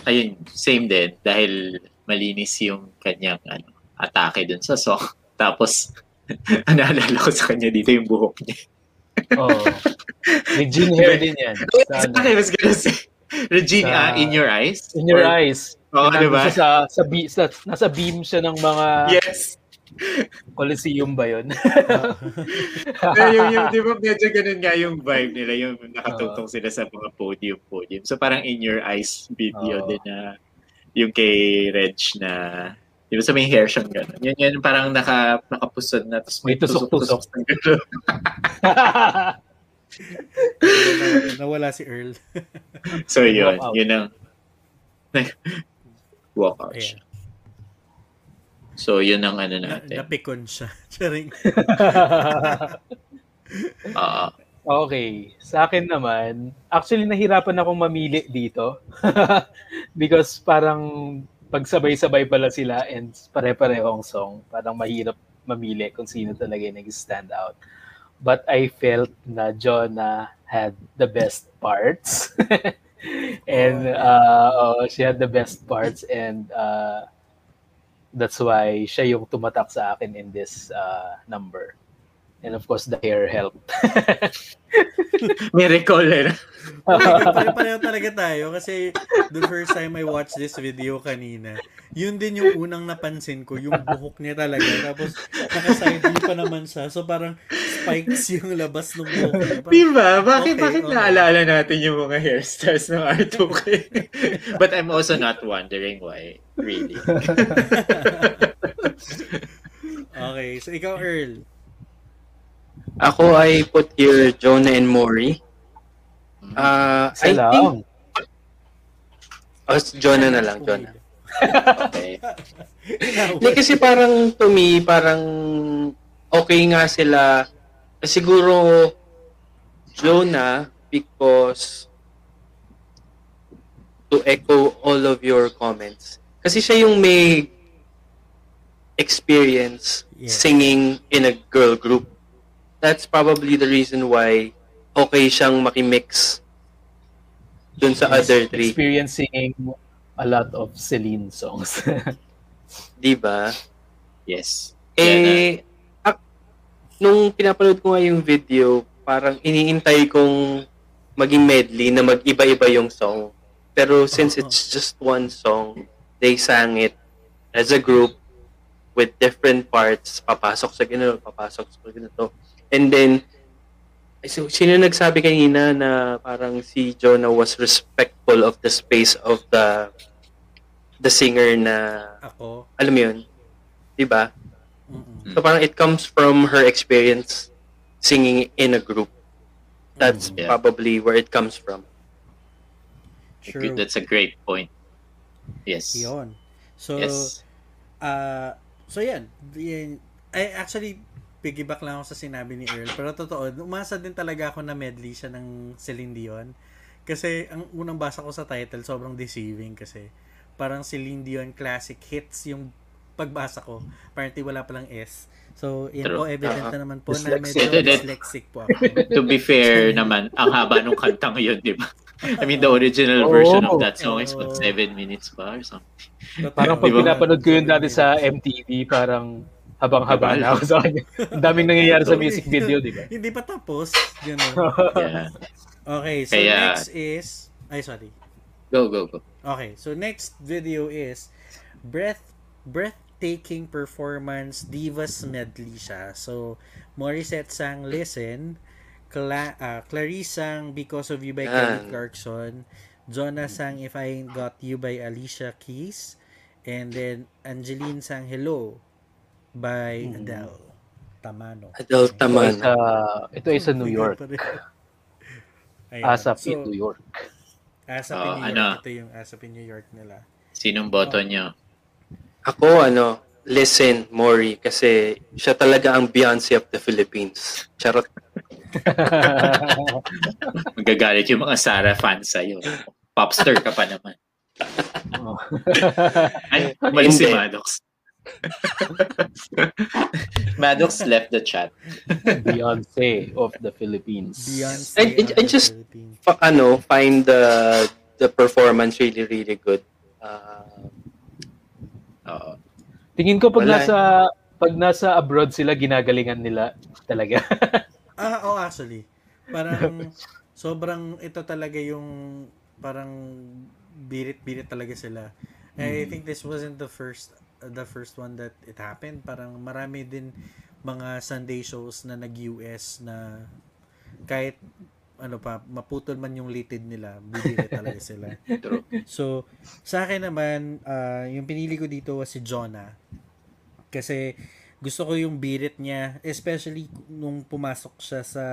ayun, same din. Dahil malinis yung kanyang ano, atake dun sa song. <laughs> Tapos, <laughs> naalala ko sa kanya dito yung buhok niya. Oh. <laughs> Gin hair din yan. Sa akin, was gonna say, Regine, Sa- ah, in your eyes? In your Or- eyes. Oo, Nandun di ba? siya Sa, sa, sa, nasa beam siya ng mga Yes. Coliseum ba yun? <laughs> Pero yung, yung, di ba, medyo ganun nga yung vibe nila, yung nakatutong sila sa mga podium-podium. So parang in your eyes video din na yung kay Reg na Di ba sa may hair siyang gano'n? Yan, yan parang naka, nakapusod na. Tapos May tusok-tusok. na gano'n. nawala, nawala si Earl. so yun, yun ang <laughs> walk out. Ayan. So yun ang ano Na, natin. napikon siya. <laughs> Charing. Oo. <laughs> Okay. Sa akin naman, actually nahirapan akong mamili dito. <laughs> Because parang pagsabay-sabay pala sila and pare-parehong song, parang mahirap mamili kung sino talaga yung nag-stand out. But I felt na Jonah had the best parts. and uh, oh, she had the best parts and uh, that's why siya yung tumatak sa akin in this uh, number. And of course, the hair helped. May recall eh. Pare-pareho talaga tayo kasi the first time I watched this video kanina, yun din yung unang napansin ko, yung buhok niya talaga. Tapos naka-side pa naman siya. So parang spikes yung labas ng buhok niya. Parang, Di ba? Bakit, Okay, bakit okay. naalala natin yung mga hairstyles ng R2K? <laughs> But I'm also not wondering why, really. <laughs> okay, so ikaw Earl. Ako I put here Jonah and Maury. Uh, Isa I lang. think oh, Jonah na lang, Jonah. Okay. <laughs> Hindi kasi parang to me, parang okay nga sila. Siguro Jonah because to echo all of your comments. Kasi siya yung may experience Yeah. singing in a girl group. That's probably the reason why okay siyang makimix dun sa other three. Experiencing a lot of Celine songs. <laughs> Di ba? Yes. Eh, ak- nung pinapanood ko nga yung video, parang iniintay kong maging medley na mag-iba-iba yung song. Pero since it's just one song, they sang it as a group with different parts, papasok sa ganito, papasok sa ganito. And then, so, sino nagsabi kanina na parang si Jonah was respectful of the space of the the singer na, Ako. alam mo yun, di ba? Mm-mm. So parang it comes from her experience singing in a group. That's Yeah. probably where it comes from. True. That's a great point. Yes. Yun. So, Yes. ah so yan. yan. I actually, piggyback lang ako sa sinabi ni Earl. Pero totoo, umasa din talaga ako na medley siya ng Celine Dion. Kasi ang unang basa ko sa title, sobrang deceiving kasi parang Celine Dion classic hits yung pagbasa ko. Apparently wala palang S. So, yan True. po, evident Uh-huh. na naman po na Dyslexic. medyo <laughs> dyslexic po ako. to be fair naman, ang haba nung kantang yun, di ba? I mean, the original version of that song is what, Oo. seven minutes pa or something? parang pag Di ba? pinapanood ko yun dati sa MTV, parang habang-haba na ako sa kanya. Ang daming nangyayari sa music video, di ba? Hindi pa tapos. Ganun. <laughs> Yeah. Okay, so Kaya- next is... Ay, sorry. Go, go, go. Okay, so next video is breath breathtaking performance divas medley siya. So Morissette sang Listen, Cla uh, Clarice sang Because of You by Kelly Yan. Clarkson, Jonah sang If I Ain't Got You by Alicia Keys, and then Angeline sang Hello by Hmm. Adele Tamano. Adult Ito ay ito ay sa New York. <laughs> Asap So, in New York. Asap Oh, in New York. ano? Ito yung Asap in New York nila. Sinong boto nyo? Ako, ano, listen, Maury, kasi siya talaga ang Beyonce of the Philippines. Charot. <laughs> Magagalit yung mga Sarah fans sa'yo. Popstar ka pa naman. Oh. <laughs> Ay, umalis si Hindi. Maddox. <laughs> Maddox left the chat. Beyonce of the Philippines. Beyonce. I- I- I the just- Philippines. Pa- ano, find the the performance really, really good. Uh, Oo. Tingin ko pag Wala nasa pag nasa abroad sila ginagalingan nila talaga. <laughs> Ah, oh, actually. Parang sobrang ito talaga yung parang birit-birit talaga sila. I think this wasn't the first the first one that it happened. Parang marami din mga Sunday shows na nag-US na kahit ano pa, maputol man yung litid nila, bibili <laughs> talaga sila. So, sa akin naman, ah, yung pinili ko dito was si Jonah. Kasi gusto ko yung birit niya, especially nung pumasok siya sa,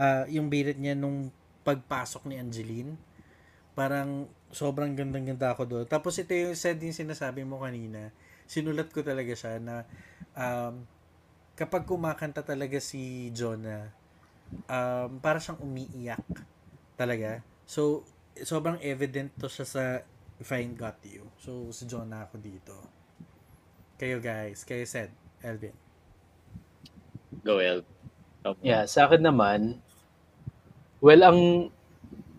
ah, yung birit niya nung pagpasok ni Angeline. Parang sobrang gandang-ganda ako doon. Tapos ito yung said din sinasabi mo kanina, sinulat ko talaga siya na um, kapag kumakanta talaga si Jonah, um, para siyang umiiyak talaga. So, sobrang evident to siya sa If I Ain't Got You. So, si Jonah ako dito. Kayo guys, kayo said, Elvin. Go, El. Yeah, sa akin naman, well, ang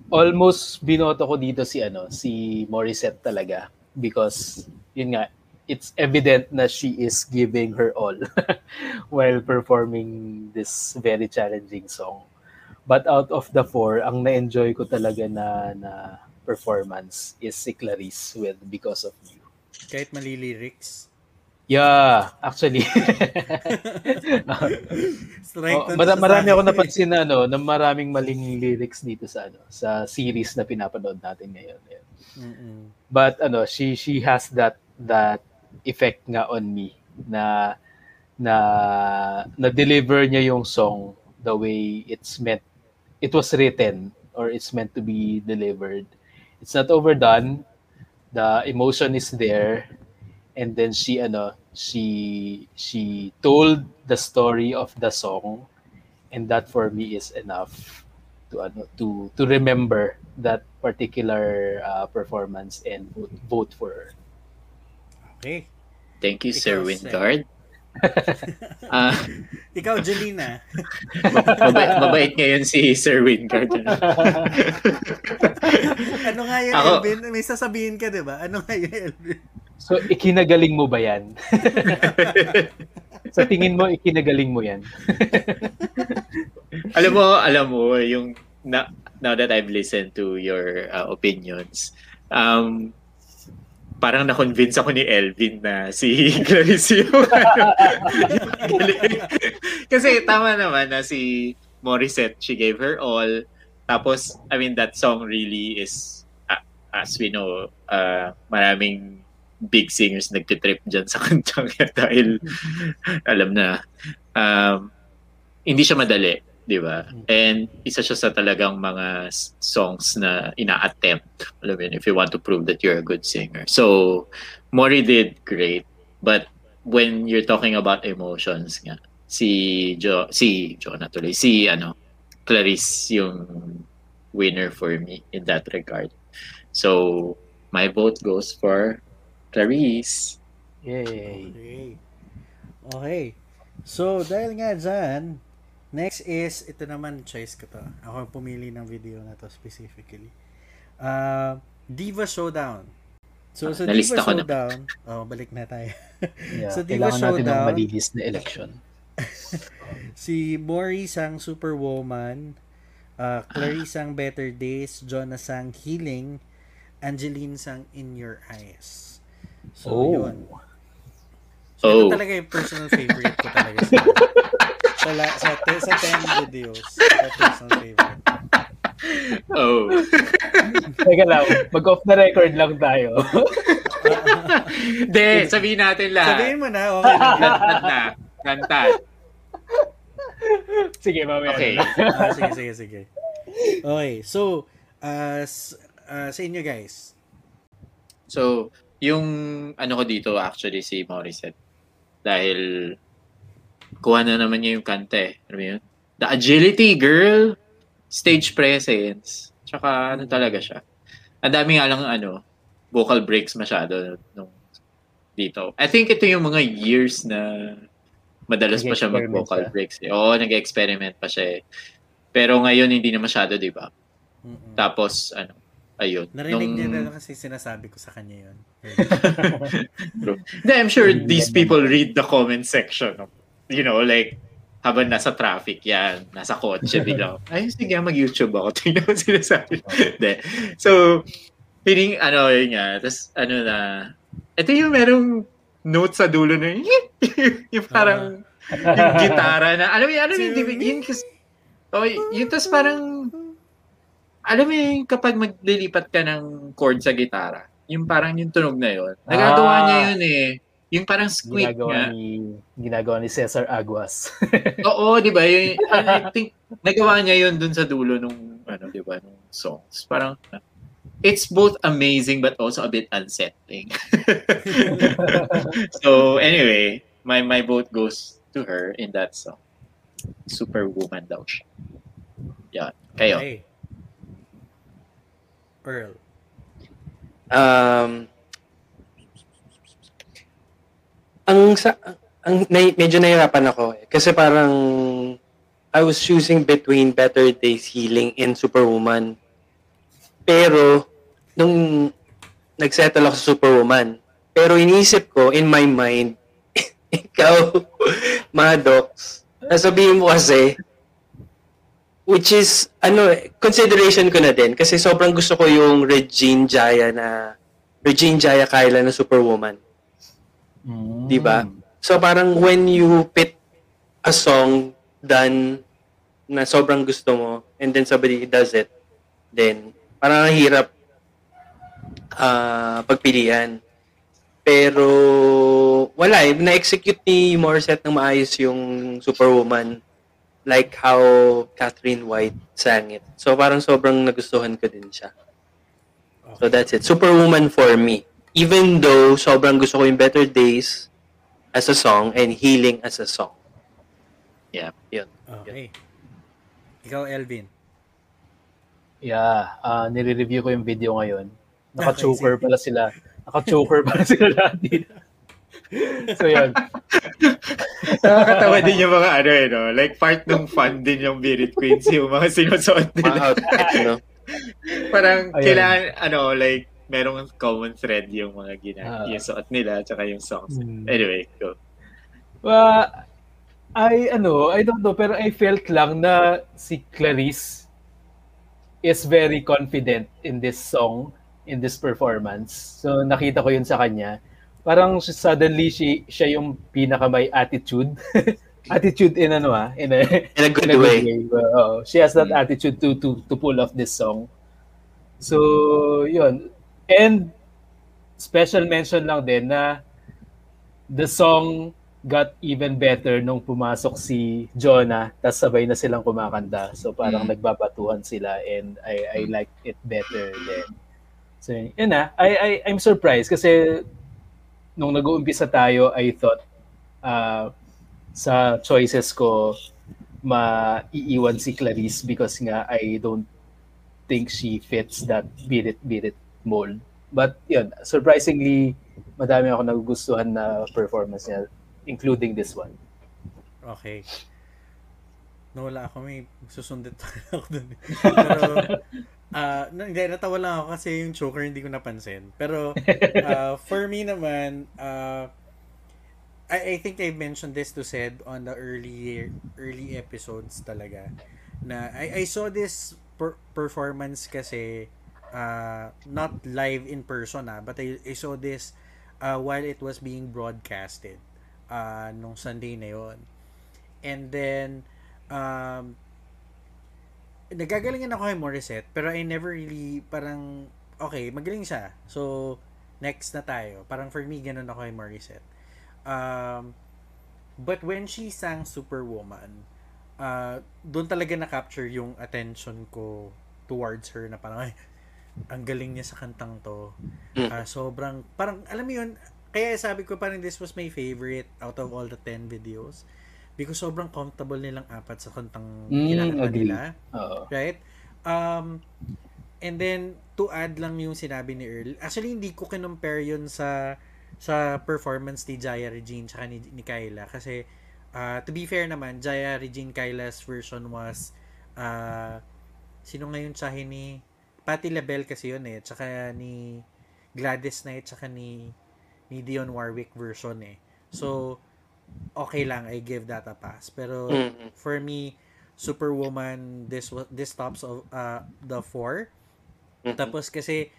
almost binoto ko dito si ano, si Morissette talaga because yun nga, it's evident na she is giving her all <laughs> while performing this very challenging song. But out of the four, ang na-enjoy ko talaga na na performance is si Clarice with Because of You. Kahit mali lyrics. Yeah, actually. <laughs> <laughs> Strength Oh, mara- marami ako napansin na ano, na maraming maling lyrics dito sa ano, sa series na pinapanood natin ngayon. Yan. Mm-mm. But ano, she she has that that effect nga on me na na na deliver niya yung song the way it's meant it was written or it's meant to be delivered. It's not overdone. The emotion is there and then she ano she she told the story of the song and that for me is enough to ano to to remember that particular uh, performance and vote, vote for her. Okay. Thank you, Ikaw, Sir. Wingard. <laughs> Ah, Ikaw, Jelina. <laughs> mabait, mabait ngayon si Sir Wingard. <laughs> Ano nga yun, Ako- Elvin? May sasabihin ka, di ba? Ano nga yun, Elvin? So, ikinagaling mo ba yan? Sa tingin mo, ikinagaling mo yan? alam mo, alam mo, yung na, now that I've listened to your uh, opinions, um, parang na-convince ako ni Elvin na si <laughs> Clarice yung. <laughs> Kasi tama naman na si Morissette, she gave her all. Tapos, I mean, that song really is, uh, as we know, uh, maraming big singers nagtitrip dyan sa <laughs> kantang dahil alam na um, hindi siya madali, di ba? And isa siya sa talagang mga songs na ina-attempt. Alam mo yun, if you want to prove that you're a good singer. So, Mori did great. But when you're talking about emotions nga, si Jo, si Jo na tuloy, si ano, Clarice yung winner for me in that regard. So, my vote goes for Clarice. Yay. Okay. Okay. So, dahil nga dyan, next is, ito naman choice ko to. Ako ang pumili ng video na to specifically. Uh, Diva Showdown. So, Ah, sa Diva ko na. Showdown, oh, balik na tayo. <laughs> Yeah, So, Diva kailangan natin ng Showdown. malinis na election. <laughs> si Maury sang Superwoman, uh, Clarice sang Better Days, Jonas sang Healing, Angeline sang In Your Eyes. So, Oh. yun. So, Oh. ito talaga yung personal favorite ko talaga <laughs> sa sa, la- sa, te- sa 10 videos. Sa personal favorite. Oh. Teka lang, mag-off the record lang tayo. De, sabihin natin lahat. Sabihin mo na, okay na. Lantad na. Lantad. Sige, mamaya. Okay. Ah, sige, sige, sige. Okay, so, uh, s- uh, sa inyo guys, So, yung ano ko dito actually si Morissette. Dahil kuha na naman niya yung kanta eh. Mo yun? The agility, girl! Stage presence. Tsaka ano talaga siya. Ang dami nga lang ano, vocal breaks masyado nung dito. I think ito yung mga years na madalas pa siya mag-vocal breaks. Eh. Oo, nag-experiment pa siya eh. Pero ngayon hindi na masyado, di ba? Tapos, ano, ayun. narinig nung- niya na lang kasi sinasabi ko sa kanya yun. <laughs> Hindi, I'm sure these people read the comment section. of- You know, like, habang nasa traffic yan, nasa kotse, <laughs> biglang, ay, sige, mag-YouTube ako. <laughs> Tingnan mo sinasabi. Hindi. So, feeling, ano, yun nga, tapos, ano na, ito yung merong note sa dulo na yun, <laughs> yung parang, yung gitara na, alam mo alam mo yun, di ba, yun kasi, oh, yun, tapos parang, alam mo yun, kapag maglilipat ka ng chord sa gitara, yung parang yung tunog na yun, nagagawa Ah. niya yun eh. Yung parang squeak ginagawa nga. ni ginagawa ni Cesar Aguas. <laughs> Oo, di ba? Yung, I think, nagawa niya yun dun sa dulo nung, ano, di ba, nung songs. Parang, it's both amazing but also a bit unsettling. <laughs> so, anyway, my my vote goes to her in that song. Superwoman daw siya. Yan. Kayo. Okay. Pearl. Um, ang sa ang na, medyo nahirapan ako eh. Kasi parang I was choosing between Better Days Healing and Superwoman. Pero nung nagsettle ako sa Superwoman, pero iniisip ko in my mind, <laughs> ikaw, <laughs> Maddox, nasabihin mo kasi, which is, ano, eh, consideration ko na din kasi sobrang gusto ko yung Regine Jaya na, Regine Jaya Kyla na Superwoman. Di ba? So parang when you pit a song done na sobrang gusto mo and then somebody does it, then parang ang hirap ah, pagpilian. Pero wala eh, na-execute ni Morissette ng maayos yung Superwoman like how Catherine White sang it. So parang sobrang nagustuhan ko din siya. So that's it. Superwoman for me. Even though sobrang gusto ko yung Better Days as a song and Healing as a song. Yeah. Yun. Okay. Ikaw, Elvin. Yeah, ah nire-review ko yung video ngayon. Naka-choker pala sila. Naka-choker pala sila <laughs> lahat dito. so yun. <laughs> Nakakatawa din yung mga ano eh, no? Like part ng fun din yung Birit Queens, yung mga sinusuot Mga nila. outfit, no? <laughs> Parang Ayun. kailangan, ano, like, merong common thread yung mga gina, Ah. yung suot nila, tsaka yung songs. Hmm. Anyway, go. Well, I, ano, I don't know, pero I felt lang na si Clarice is very confident in this song, in this performance. So, nakita ko yun sa kanya. Parang suddenly, she, siya yung pinaka may attitude. <laughs> attitude in ano ah, in a, In a good in a way. Well, oo. she has that Mm. attitude to to to pull off this song. So, yun. And special mention lang din na the song got even better nung pumasok si Jonah, tas sabay na silang kumakanta. So parang Mm. nagbabatuhan sila and I I like it better then. So yun na, I, I I'm surprised kasi nung nag-uumpisa tayo, I thought uh, sa choices ko maiiwan si Clarice because nga I don't think she fits that beat it beat it mold. But yun, surprisingly madami ako nagugustuhan na performance niya including this one. Okay. Nawala ako, may susundit pa ako dun. Pero, <laughs> na, hindi, natawa lang ako kasi yung choker hindi ko napansin. Pero, <laughs> ah, for me naman, ah I, I think I mentioned this to said on the early early episodes talaga na I, I saw this per- performance kasi uh, not live in person ah but I, I saw this uh, while it was being broadcasted uh, nung Sunday na yon and then um, nagagalingan ako kay Morissette pero I never really parang okay magaling siya. So next na tayo. Parang for me ganun ako kay Morissette. Um, but when she sang Superwoman, uh, doon talaga na-capture yung attention ko towards her na parang, <laughs> ay, ang galing niya sa kantang to. Ah, sobrang, parang, alam mo yun, kaya sabi ko parang this was my favorite out of all the 10 videos. Because sobrang comfortable nilang apat sa kantang Mm, kinakanta nila. Oo. Right? Um, and then, to add lang yung sinabi ni Earl, actually, hindi ko kinumpare yun sa sa performance ni Jaya Regine tsaka ni, ni Kyla. Kasi, uh, to be fair naman, Jaya Regine Kyla's version was, uh, sino ngayon tsahin ni, Patti LaBelle kasi yun eh, tsaka ni Gladys Knight, tsaka ni, ni Dion Warwick version eh. So, okay lang, I give that a pass. Pero, Mm. for me, Superwoman, this this tops of uh, the four. Mhm. Tapos kasi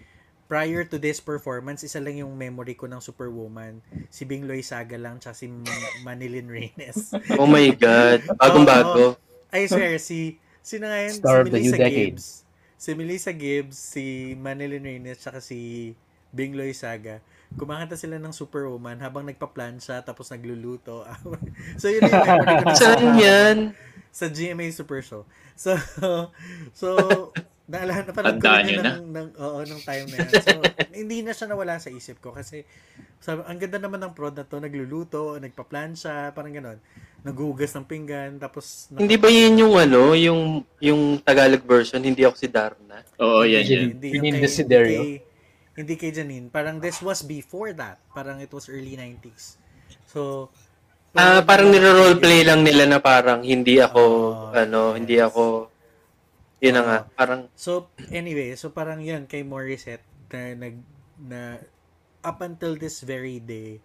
prior to this performance, isa lang yung memory ko ng Superwoman. Si Bing Loy Saga lang, tsaka si M- Manilyn Reynes. <laughs> Oh my God. Bagong-bago. I swear, si, sino nga yun? Star of si the new Melissa decade. Si Melissa Gibbs, si Manilyn Reynes, tsaka si Bing Loy Saga. Kumakanta sila ng Superwoman habang nagpa-plancha tapos nagluluto. <laughs> so yun yung memory ko. ng Saan yan? sa GMA Super Show. So, <laughs> so, naalala, ko rin yun nyo na. ng, ng, oo, nung time na yan. So, <laughs> hindi na siya nawala sa isip ko kasi sabi, ang ganda naman ng prod na to, nagluluto, nagpa-plancha, parang ganon. Naghugas ng pinggan, tapos... Hindi ba yun yung ano, yung yung Tagalog version, hindi ako si Darna? Oo, yan, Hindi. yan. Hindi, yung yung kay, Desiderio. hindi, kay, hindi kay Janine. Parang this was before that. Parang it was early 90s. So, Ah, parang niro-roleplay lang nila na parang hindi ako, Oh, ano, hindi yes. ako, yun na nga, parang, So, anyway, so parang yun kay Morissette na nag na up until this very day,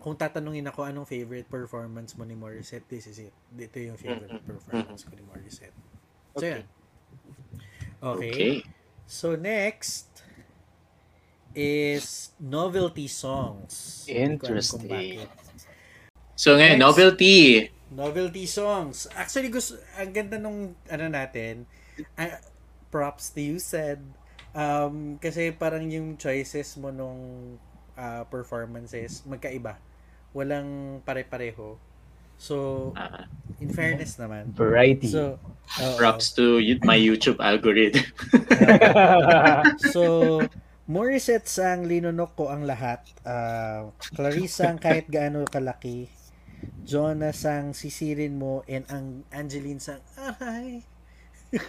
kung tatanungin ako anong favorite performance mo ni Morissette, this is it. Dito yung favorite performance ko ni Morissette. So, Okay. yan. Okay. Okay. So, next is novelty songs. Interesting. So ngayon, Next. novelty. Novelty songs. Actually, gusto, ang ganda nung, ano natin, ah, props to you said, um, kasi parang yung choices mo nung ah, performances, magkaiba. Walang pare-pareho. So, Ah, in fairness naman. Variety. So, oo. props to my YouTube algorithm. <laughs> so, Morissette sang linunok ko ang lahat. Uh, Clarissa ang kahit gaano kalaki. Jonah sang sisirin mo and ang Angeline sang aray.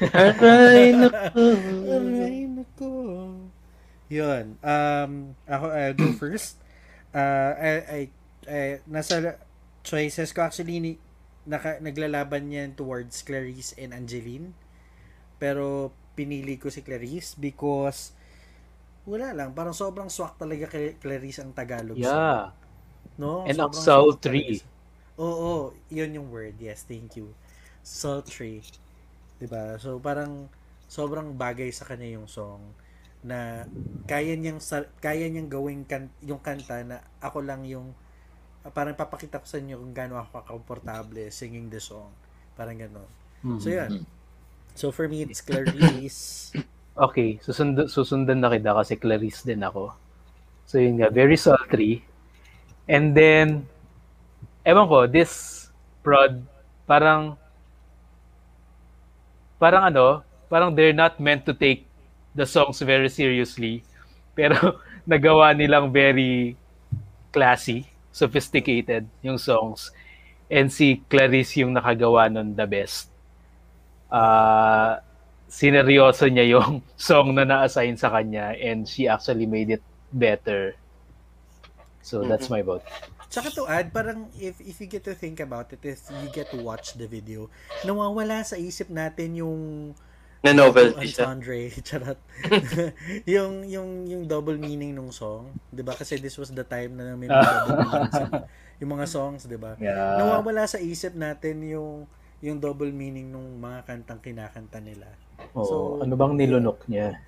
aray <laughs> naku. Aray nako. Yun. Um, ako, I'll go first. uh, I, I, I, nasa choices ko actually ni, naka, naglalaban yan towards Clarice and Angeline. Pero pinili ko si Clarice because wala lang, parang sobrang swak talaga kay Clarice ang Tagalog. Yeah. No? And ang sultry. Oo, oh, yun yung word. Yes, thank you. Sultry. 'Di ba? So parang sobrang bagay sa kanya yung song na kaya niyang kaya niyang gawing kan, yung kanta na ako lang yung parang papakita ko sa inyo kung gaano ako komportable singing the song. Parang gano'n. So Mhm. yun. So for me it's Clarice. <laughs> Okay, susundan, susundan na kita kasi Clarice din ako. So yun nga, very sultry. And then, ewan ko, this prod, parang, parang ano, parang they're not meant to take the songs very seriously. Pero <laughs> nagawa nilang very classy, sophisticated yung songs. And si Clarice yung nakagawa nun the best. Ah, sineryoso niya yung <laughs> song na na-assign sa kanya and she actually made it better. So that's my vote. Tsaka to add, parang if, if you get to think about it, if you get to watch the video, nawawala sa isip natin yung Na novelty siya. Andre, <laughs> charot. <laughs> yung yung yung double meaning nung song, 'di ba? Kasi this was the time na may mga double meanings yung, mga songs, 'di ba? Yeah. Nawawala sa isip natin yung yung double meaning nung mga kantang kinakanta nila. Oo, So- ano bang nilunok niya?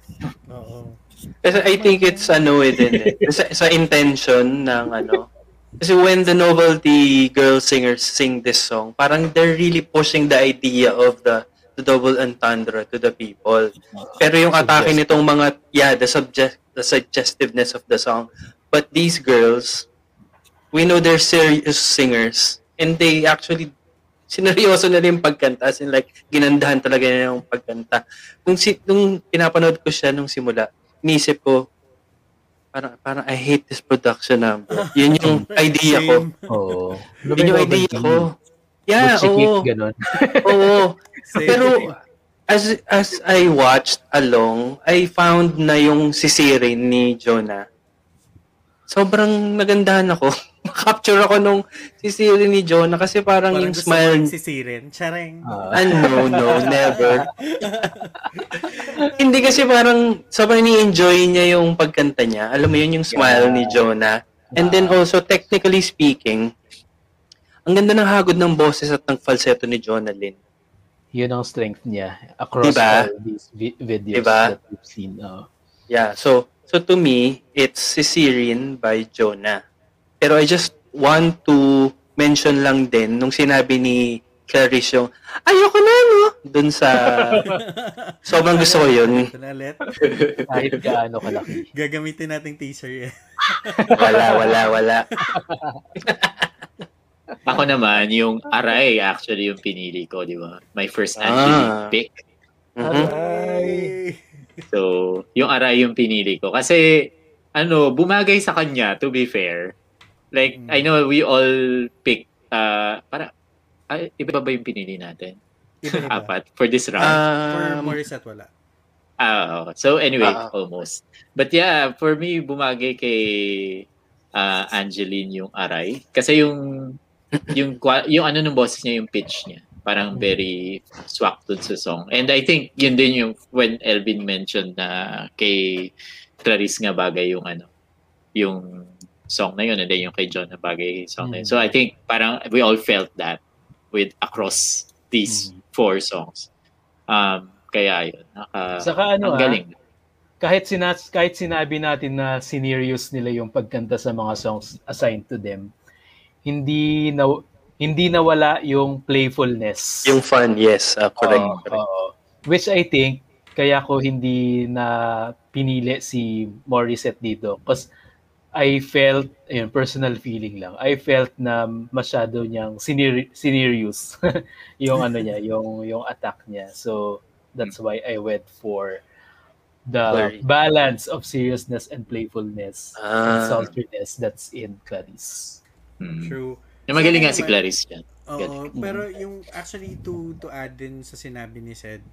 Oo. Kasi I think it's ano eh din eh. Sa, sa intention ng ano. Kasi when the novelty girl singers sing this song, parang they're really pushing the idea of the the double entendre to the people. Pero yung atake nitong mga, yeah, the subject, the suggestiveness of the song. But these girls, we know they're serious singers. And they actually, sineryoso na rin yung pagkanta. As in like, ginandahan talaga nila yung pagkanta. Nung, si, nung pinapanood ko siya nung simula, inisip ko, parang, parang I hate this production number. Yun yung <laughs> idea ko. Oo. Yun yung idea ko. Yeah, oo. Ganun. Oo. Pero as as I watched along, I found na yung sisirin ni Jonah. Sobrang nagandahan ako. <laughs> Capture ako nung sisirin ni Jonah kasi parang, Parang yung gusto mo smile. rin sisirin. Charing. Ah, Ah, no, no, never. <laughs> Hindi kasi parang sobrang ni-enjoy niya yung pagkanta niya. Alam mo yun, yung smile Yeah. ni Jonah. And then also, technically speaking, ang ganda ng hagod ng boses at ng falsetto ni Jonah Lynn. Yun ang strength niya across Diba? all these vi- videos Diba? that we've seen. Oo. Yeah, so so to me, it's Caesarean by Jonah. Pero I just want to mention lang din nung sinabi ni Clarice yung, ayoko na, no? Dun sa, <laughs> sobrang gusto ko yun. Kahit gaano kalaki. Gagamitin nating teaser yan. Wala, wala, wala. <laughs> Ako naman, yung Aray actually yung pinili ko, di ba? My first Angeline Ah. pick. Mhm. Ay. So, yung Aray yung pinili ko. Kasi, ano, bumagay sa kanya, to be fair. Like, Mm. I know we all pick, uh, para, ay, iba ba yung pinili natin? Iba-iba. Apat, for this round. For Um, Morissette, wala. Ah, oo. so anyway, Ah. almost. But yeah, for me, bumagay kay ah, Angeline yung aray. Kasi yung yung yung ano ng boses niya, yung pitch niya. Parang very swak dun sa song. And I think yun din yung when Elvin mentioned na kay Clarice nga bagay yung ano, yung song na yun and then yung kay John na bagay yung song na yun. So I think parang we all felt that with across these Mhm. four songs. Um, kaya yun. Naka, Saka ano, ang ah, galing. kahit sinas kahit sinabi natin na sinerious nila yung pagkanta sa mga songs assigned to them, hindi na hindi nawala yung playfulness. yung fun, yes. uh, correct. Correct. oo. Which I think kaya ko hindi na pinili si Morissette dito because I felt, ayun, personal feeling lang. I felt na masyado niyang siner- serious <laughs> yung ano niya, yung yung attack niya. So that's why I went for the Very- balance of seriousness and playfulness and Ah. sultriness that's in Clarice. Mm. True. Yung magaling So, nga si Clarice yan. Oo, Galing. pero yung actually to to add din sa sinabi ni Sed,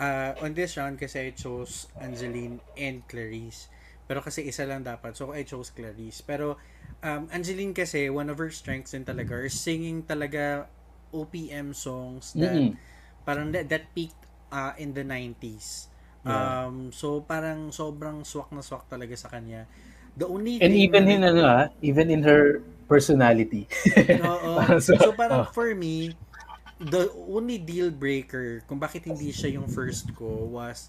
uh, on this round kasi I chose Angeline and Clarice. Pero kasi isa lang dapat. So I chose Clarice. Pero um, Angeline kasi, one of her strengths din talaga, is singing talaga OPM songs that Mm-mm. parang that, that peaked uh, in the 90s. Yeah. Um, so parang sobrang swak na swak talaga sa kanya. The only And thing even na- in ano ah, even in her personality. Oo. <laughs> So, so, parang oh. for me, the only deal breaker kung bakit hindi siya yung first ko was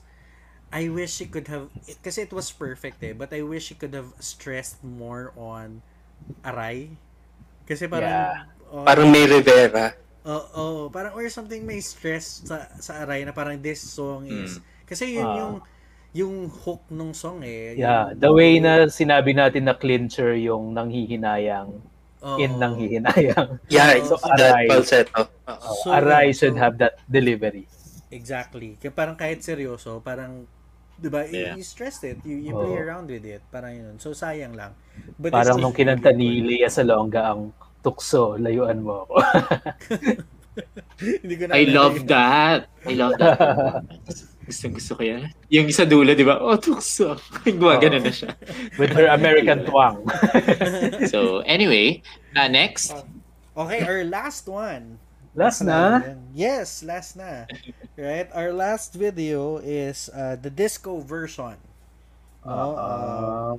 I wish she could have it, kasi it was perfect eh but I wish she could have stressed more on Aray kasi parang Yeah. oh, Parang may Rivera. oh, oh, parang or something may stress sa sa Aray na parang this song is kasi yun Ah. yung yung hook nung song eh Yeah, Yung- the way na sinabi natin na clincher yung nanghihinayang Oo. in nanghihinayang. Yeah, <laughs> So, that aray. falsetto. Oh, So, Aray so- should have that delivery. Exactly. Kaya parang kahit seryoso, parang 'di ba? Yeah. You stressed it. You, you play around with it. Parang yun. So sayang lang. But Parang nung kinanta ni Lea Salonga ang tukso, layuan mo ako. <laughs> Hindi ko na I love that. I love that. <laughs> gusto gusto ko yan. Yung isa dulo, di ba? Oh, tukso. <laughs> Gumagana na siya. With her American <laughs> twang. So, anyway, uh, next. Okay, our last one. Last na? Yes, last na. Right? Our last video is uh, the disco version. No? Uh,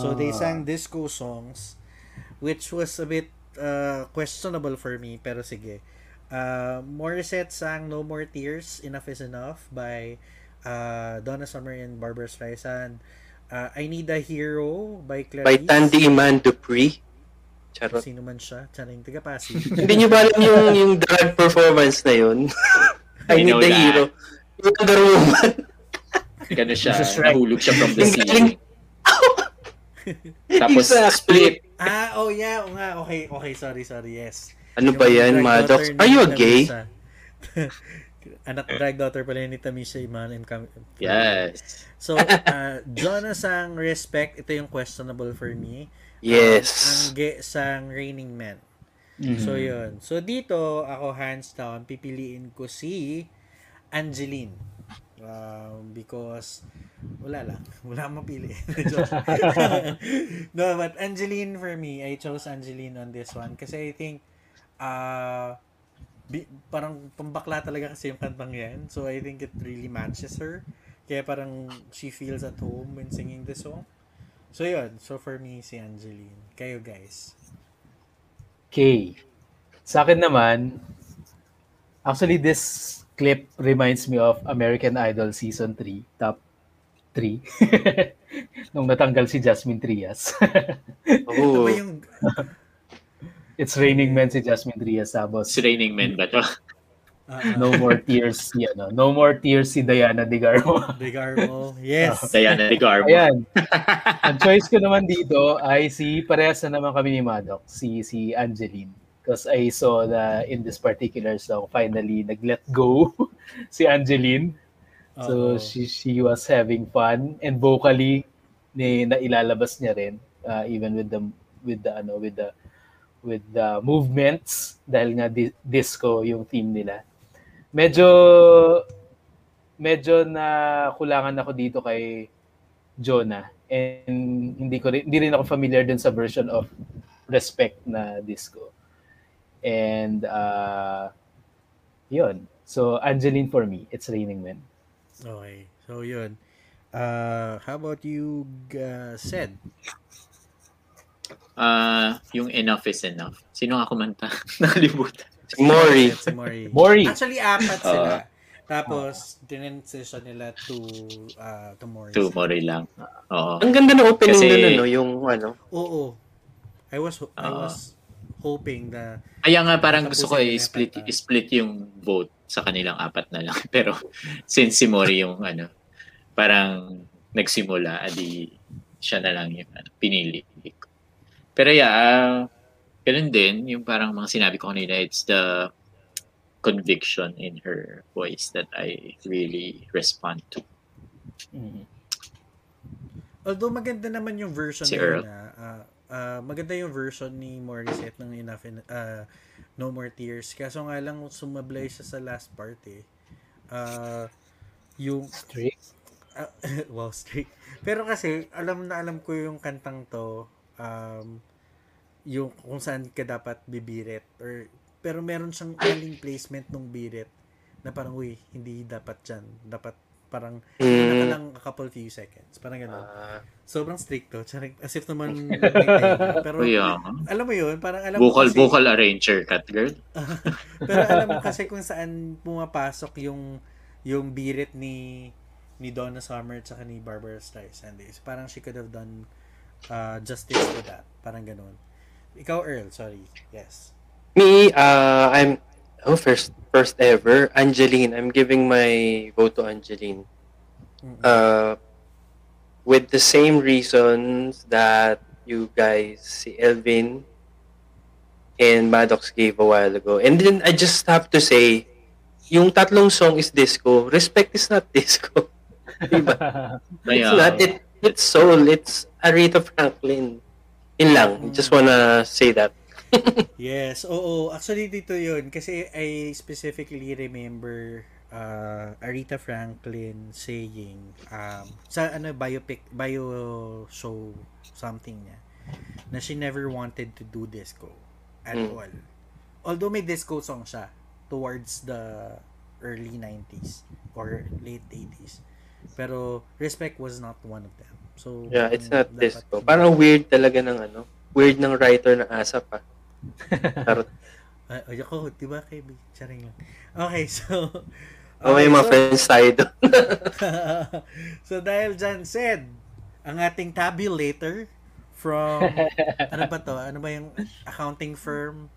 So they sang disco songs which was a bit uh, questionable for me pero sige. Uh, Morissette sang No More Tears, Enough is Enough by uh, Donna Summer and Barbara Streisand. Uh, I Need a Hero by Clarice. By Tandy Iman Dupree. Charot. Sino man siya? Charing taga Pasig. <laughs> Hindi niyo ba alam yung, yung drag performance na yun? <laughs> I I need that. hero. Yung Wonder Woman. <laughs> Gano siya, Christ. nahulog siya from the ceiling. Tapos, Exactly. split. ah, oh yeah, oo nga. Okay, okay, sorry, sorry. Yes. Ano ba yan, Maddox? Are you a gay? <laughs> Anak drag daughter pala ni Tamisha Iman and Cam- Yes. So, uh, Jonas ang respect, ito yung questionable for me. Yes. ang ge sang Raining Man. Mhm. So, yun. So, dito, ako hands down, pipiliin ko si Angeline. Um, because, wala lang. <laughs> Wala akong mapili. <laughs> No, but Angeline for me, I chose Angeline on this one. Kasi I think, uh, bi- parang pambakla talaga kasi yung kantang yan. So, I think it really matches her. Kaya parang she feels at home when singing the song. So, yun. So, for me, si Angeline. Kayo, guys. Okay. Sa akin naman, actually this clip reminds me of American Idol Season 3, top 3. <laughs> Nung natanggal si Jasmine Trias. <laughs> Ito Oh. ba yung... It's Raining Men si Jasmine Trias. Tapos, Si Raining Men ba to? Uh, No More Tears si ano, No More Tears si Diana De Garmo. <laughs> Degarmo. Yes. <laughs> Diana de Garmo. Ayan. <laughs> Ang choice ko naman dito ay si parehas na naman kami ni Maddox, si si Angeline. Because I saw na in this particular song, finally nag-let go si Angeline. So Oo. she she was having fun and vocally ni nailalabas niya rin uh, even with the with the ano with the with the movements dahil nga di- disco yung theme nila. Medyo medyo na kulangan ako dito kay Jonah and hindi ko rin, hindi rin ako familiar dun sa version of Respect na disco. And uh yun. So Angeline for me, it's Raining Men. Okay. So, yun. Uh, how about you, uh, said? Ah, yung Enough is Enough. Sino nga kumanta? <laughs> Nakalimutan. Si Mori. Si Mori. Mori. Actually, apat sila. Tapos, dinensession nila to, uh, to Mori. Two more lang. Oo. Ang ganda ng opening Kasi- nun, ano, yung ano. Oo. I was, I Ah. was hoping na, Kaya nga parang gusto ko i-split, kanta. split yung vote sa kanilang apat na lang. <laughs> Pero since si Mori yung ano, parang nagsimula, adi siya na lang yung ano, pinili. Pero yeah, ah, ganun din, yung parang mga sinabi ko kanina, it's the conviction in her voice that I really respond to. Mhm. although maganda naman yung version Si na Earl. yun, ah, ah, maganda yung version ni Morissette ng Enough, in, ah, No More Tears. Kaso nga lang, sumablay siya sa last part eh. Ah, yung Straight. Ah, <laughs> wow, straight. Pero kasi, alam na alam ko yung kantang to. Um, yung kung saan ka dapat bibirit or pero meron siyang maling placement ng birit na parang uy hindi dapat dyan dapat parang mm. ka lang a couple few seconds parang gano'n Ah, sobrang stricto charing as if naman <laughs> pero Yeah. alam mo yun parang alam mo Vocal, kasi, vocal arranger, cat girl. <laughs> pero alam mo kasi kung saan pumapasok yung yung birit ni ni Donna Summer at saka ni Barbara Streisand is parang she could have done uh, justice to that parang gano'n ikaw Earl sorry yes me, uh, I'm oh first first ever Angeline. I'm giving my vote to Angeline. Mm-mm. Uh, with the same reasons that you guys, si Elvin and Maddox gave a while ago. And then I just have to say, yung tatlong song is disco. Respect is not <laughs> disco. diba? <laughs> It's not. It, it's soul. It's Aretha Franklin. Yun lang. Just wanna say that. <laughs> Yes, oo. Actually, dito yun. Kasi I specifically remember uh, Aretha Franklin saying um, sa ano biopic bio show something niya na she never wanted to do disco at Mm. all. Although may disco song siya towards the early 90s or late 80s. Pero Respect was not one of them. So Yeah, it's not dapat- disco. Parang weird talaga ng ano. Weird ng writer ng ASAP ah. <laughs> Charot. Ay, ako, di ba, Kevin? Charing lang. Okay, so... <laughs> Oh, may okay, mga so- friends tayo doon. <laughs> so dahil dyan said, ang ating tabulator from, ano ba to? Ano ba yung accounting firm?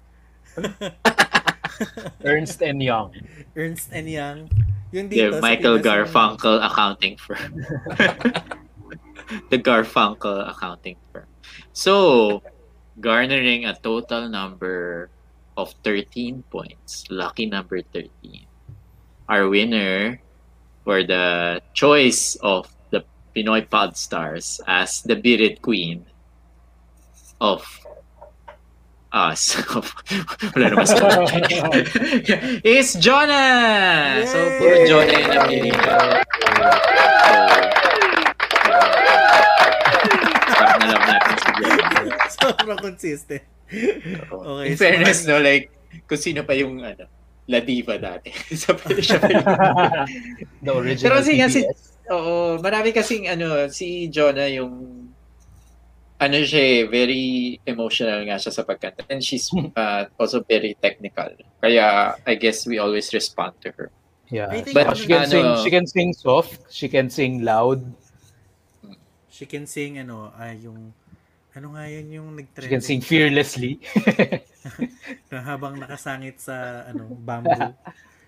Ernst and Young. Ernst and Young. Yung yeah, dito, sa Michael Pinas, yung- Garfunkel accounting firm. <laughs> the Garfunkel accounting firm. So, garnering a total number of 13 points. Lucky number 13. Our winner for the choice of the Pinoy Pod Stars as the Birit Queen of us. <laughs> Wala naman sa <laughs> is Jonah! So, puro Yay! Jonah yung napili ko. So, Sarap na love natin si Jonah. Sobrang consistent. Okay, In so fairness, marami- no, like, kung sino pa yung, ano, La Diva dati. <laughs> so, pwede siya pa yung... The original Pero kasi nga si- PBS. Oo, marami kasing, ano, si Jonah yung, ano siya eh, very emotional nga siya sa pagkanta. And she's uh, also very technical. Kaya, I guess we always respond to her. Yeah. But, ano she can ano- sing she can sing soft, she can sing loud, She can sing, ano, ah, yung, ano nga yun yung nag-trend? she can sing fearlessly. na <laughs> habang nakasangit sa ano bamboo.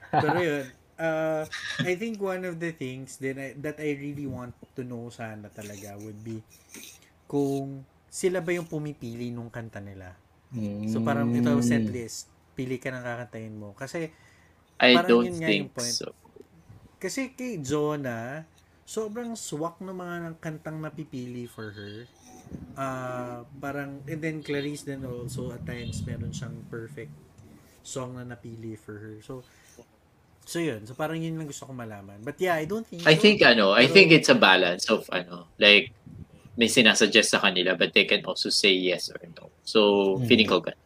Pero yun, uh, I think one of the things that I, that I really want to know sana talaga would be kung sila ba yung pumipili nung kanta nila. So parang ito Mm. set list, pili ka ng kakantahin mo. Kasi I Parang don't yun nga think yung point. so. kasi kay Jonah, sobrang swak ng mga ng kantang napipili for her. Ah, parang and then Clarice then also at times meron siyang perfect song na napili for her. So So yun, so parang yun lang gusto ko malaman. But yeah, I don't think I think, ano, I think it's a balance of, ano, like, may sinasuggest sa kanila, but they can also say yes or no. So, Hmm. feeling ko ganun.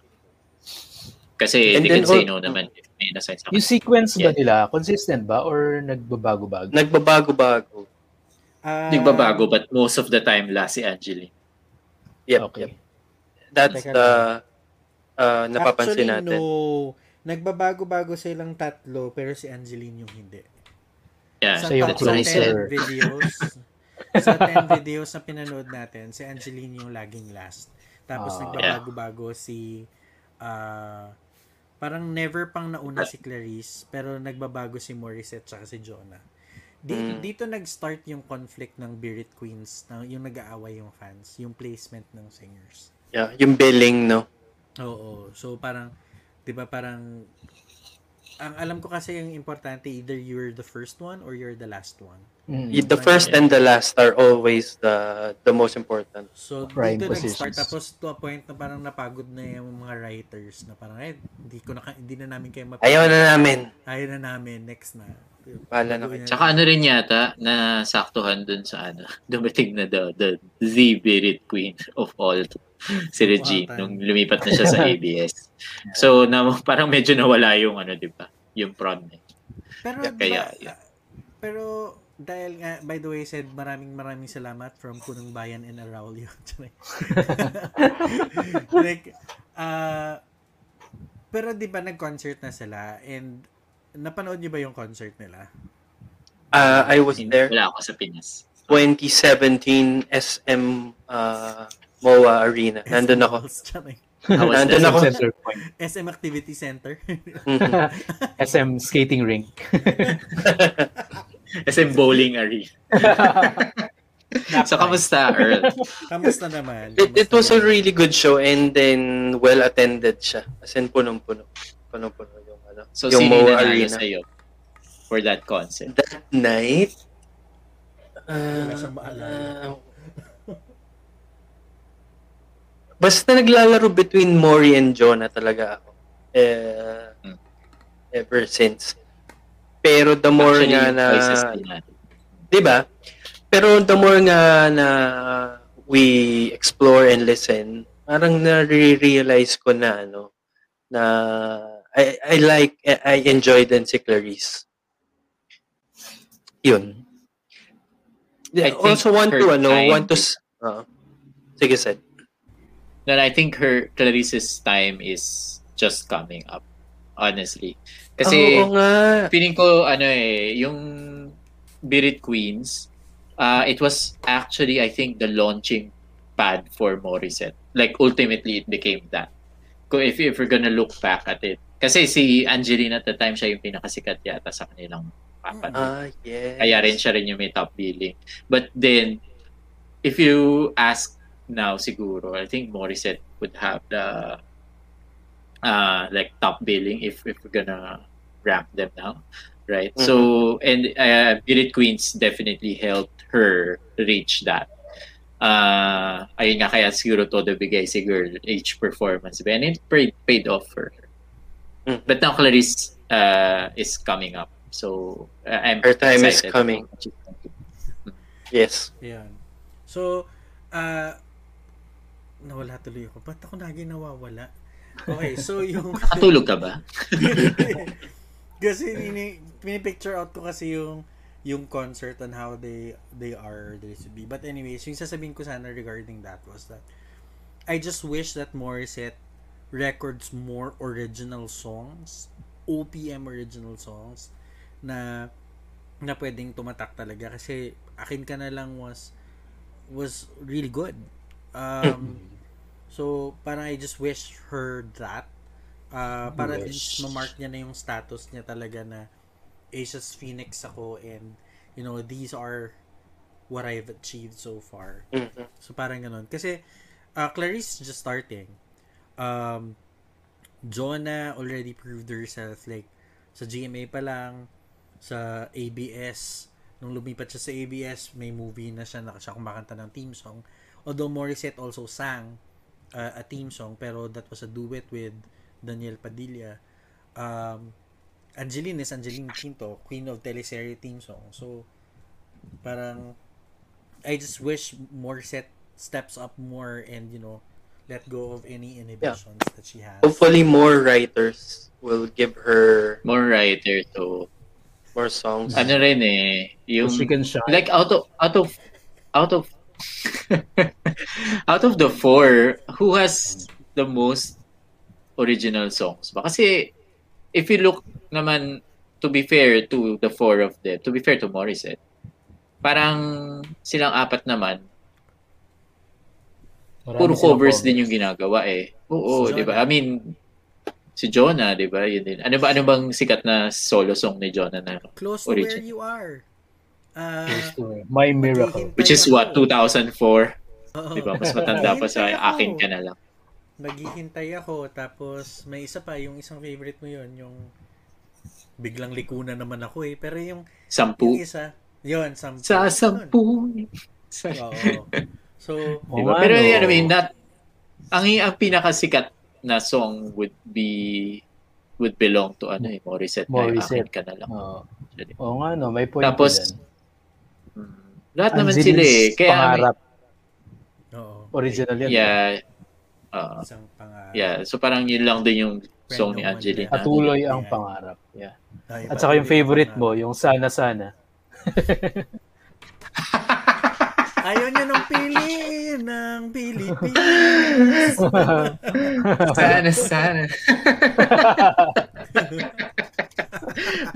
Kasi And they then can say no naman if may nasign sa Yung kanila. sequence ba Yeah. nila consistent ba or nagbabago-bago? Nagbabago-bago. Ah, Nagbabago, but most of the time, last si Angeline. Yep, okay. yep. That's Teka the uh, napapansin actually, natin. no. Nagbabago-bago silang tatlo, pero si Angeline yung hindi. Yeah, sa yung I top 10 said. closer. videos, <laughs> sa 10 videos na pinanood natin, si Angeline yung laging last. Tapos Ah. nagbabago-bago si ah, parang never pang nauna si Clarice, pero nagbabago si Morissette tsaka si Jonah. Dito, Mm. dito nag-start yung conflict ng Birit Queens, na yung nag-aaway yung fans, yung placement ng singers. Yeah, yung billing, no? Oo. So parang 'di ba parang ang alam ko kasi yung importante either you're the first one or you're the last one. Mm. The first and the last are always the the most important. So Prime dito nag-start tapos to a point na parang napagod na yung mga writers na parang eh hindi ko na hindi na namin kayo map- Ayaw na namin. Ayaw na namin next na. Bahala na kayo. Tsaka ano rin yata, na saktuhan dun sa ano, <laughs> dumating na daw, the, the Birit Queen of all, si Regine, Wow, nung lumipat na siya sa <laughs> ABS. So, na, parang medyo nawala yung ano, di ba? Yung prawn niya. Pero, kaya, ba, yeah. pero dahil nga, by the way, said maraming maraming salamat from Punong Bayan and Araulio. <laughs> Like, uh, pero di ba nag-concert na sila and napanood niyo ba yung concert nila? Uh, I was there. Wala ako sa Pinas. 2017 SM uh, MOA Arena. Nandun ako. Nandun ako. Center point. SM Activity Center. <laughs> SM skating rink. <laughs> SM Bowling Arena. So, kamusta, Earl? Kamusta naman? It, it was a really good show and then well attended siya. As in punong-puno. Punong-puno ano. So, yung sino nanalo Arena. sa'yo for that concert? That night, uh, uh, basta naglalaro between Mori and Jonah talaga ako. Eh, Hmm. ever since. Pero the more Actually, nga na, choices din natin. 'di ba? Pero the more nga na we explore and listen, parang na-realize ko na ano na I, I like I enjoy din si Clarice. Yun. I also want to ano, time- want to uh, sige said. No, I think her Clarice's time is just coming up. Honestly. Kasi Oo nga. feeling ko ano eh yung Birit Queens uh, it was actually I think the launching pad for Morissette. Like ultimately it became that. If if we're gonna look back at it. Kasi si Angelina at the time siya yung pinakasikat yata sa kanilang papan. Ah, yes. Kaya rin siya rin yung may top billing. But then, if you ask now siguro, I think Morissette would have the uh, like top billing if, if we're gonna rank them now. Right? So, and uh, Birit Queens definitely helped her reach that. Uh, ayun nga kaya siguro todo bigay si girl each performance. And it paid, paid off for her. Mhm. But now Clarice uh, is coming up. So, uh, I'm Her time is coming. Yes. Yan. So, uh, nawala tuloy ako. Ba't ako lagi nawawala? Okay, so <laughs> yung... Nakatulog ka ba? <laughs> kasi ini, pinipicture out ko kasi yung yung concert and how they they are they should be. But anyways, yung sasabihin ko sana regarding that was that I just wish that Morissette records more original songs, OPM original songs na na pwedeng tumatak talaga kasi akin ka na lang was was really good. Um, <laughs> so parang I just wish her that uh, para at least ma-mark niya na yung status niya talaga na Asia's Phoenix ako and you know these are what I've achieved so far. Mhm. So parang ganun. Kasi uh, Clarice is just starting. Um, Jonah already proved herself like sa GMA pa lang, sa ABS, nung lumipat siya sa ABS, may movie na siya na siya kumakanta ng theme song. Although Morissette also sang uh, a theme song, pero that was a duet with Daniel Padilla. Um, Angeline is Angeline Quinto, Queen of Teleserye theme song. So, parang, I just wish Morissette steps up more and, you know, let go of any inhibitions that she has. Hopefully more writers will give her More writer to more songs. ano rin eh yung So she can shine. like out of out of out of <laughs> out of the four who has the most original songs ba kasi if you look naman to be fair to the four of them to be fair to Morissette parang silang apat naman Marami puro covers din yung ginagawa eh oo Si di ba. I mean si Jonah di ba yun din ano ba ano bang sikat na solo song ni Jonah na Close to where Origin. you are. Uh, My Miracle. which is what 2004 Oo. Di ba? Mas matanda pa sa akin ka na lang. Naghihintay ako, tapos may isa pa, yung isang favorite mo yun, yung biglang likunan naman ako eh. Pero yung, yung Sampu. isa, yun, sampu. Sa sampu. Sa. Oo. So, di ba? Oo, Pero ano. yun, I mean, that, ang, ang pinakasikat na song would be would belong to ano eh, Morissette. Morissette. ka na lang. Oo. actually. Oo nga, no? May point Tapos, din. mm, lahat naman sila eh. Kaya, pangarap. Oo. Original yan. yeah, uh, Isang pangarap. yeah. So parang yun lang din yung song ni Angelina. Patuloy ang Yeah. pangarap. Yeah. Ay, At saka yung favorite pangarap. mo, yung sana-sana. <laughs> Ayaw niya ng pili ng Pilipinas. <laughs> sana, sana. <laughs>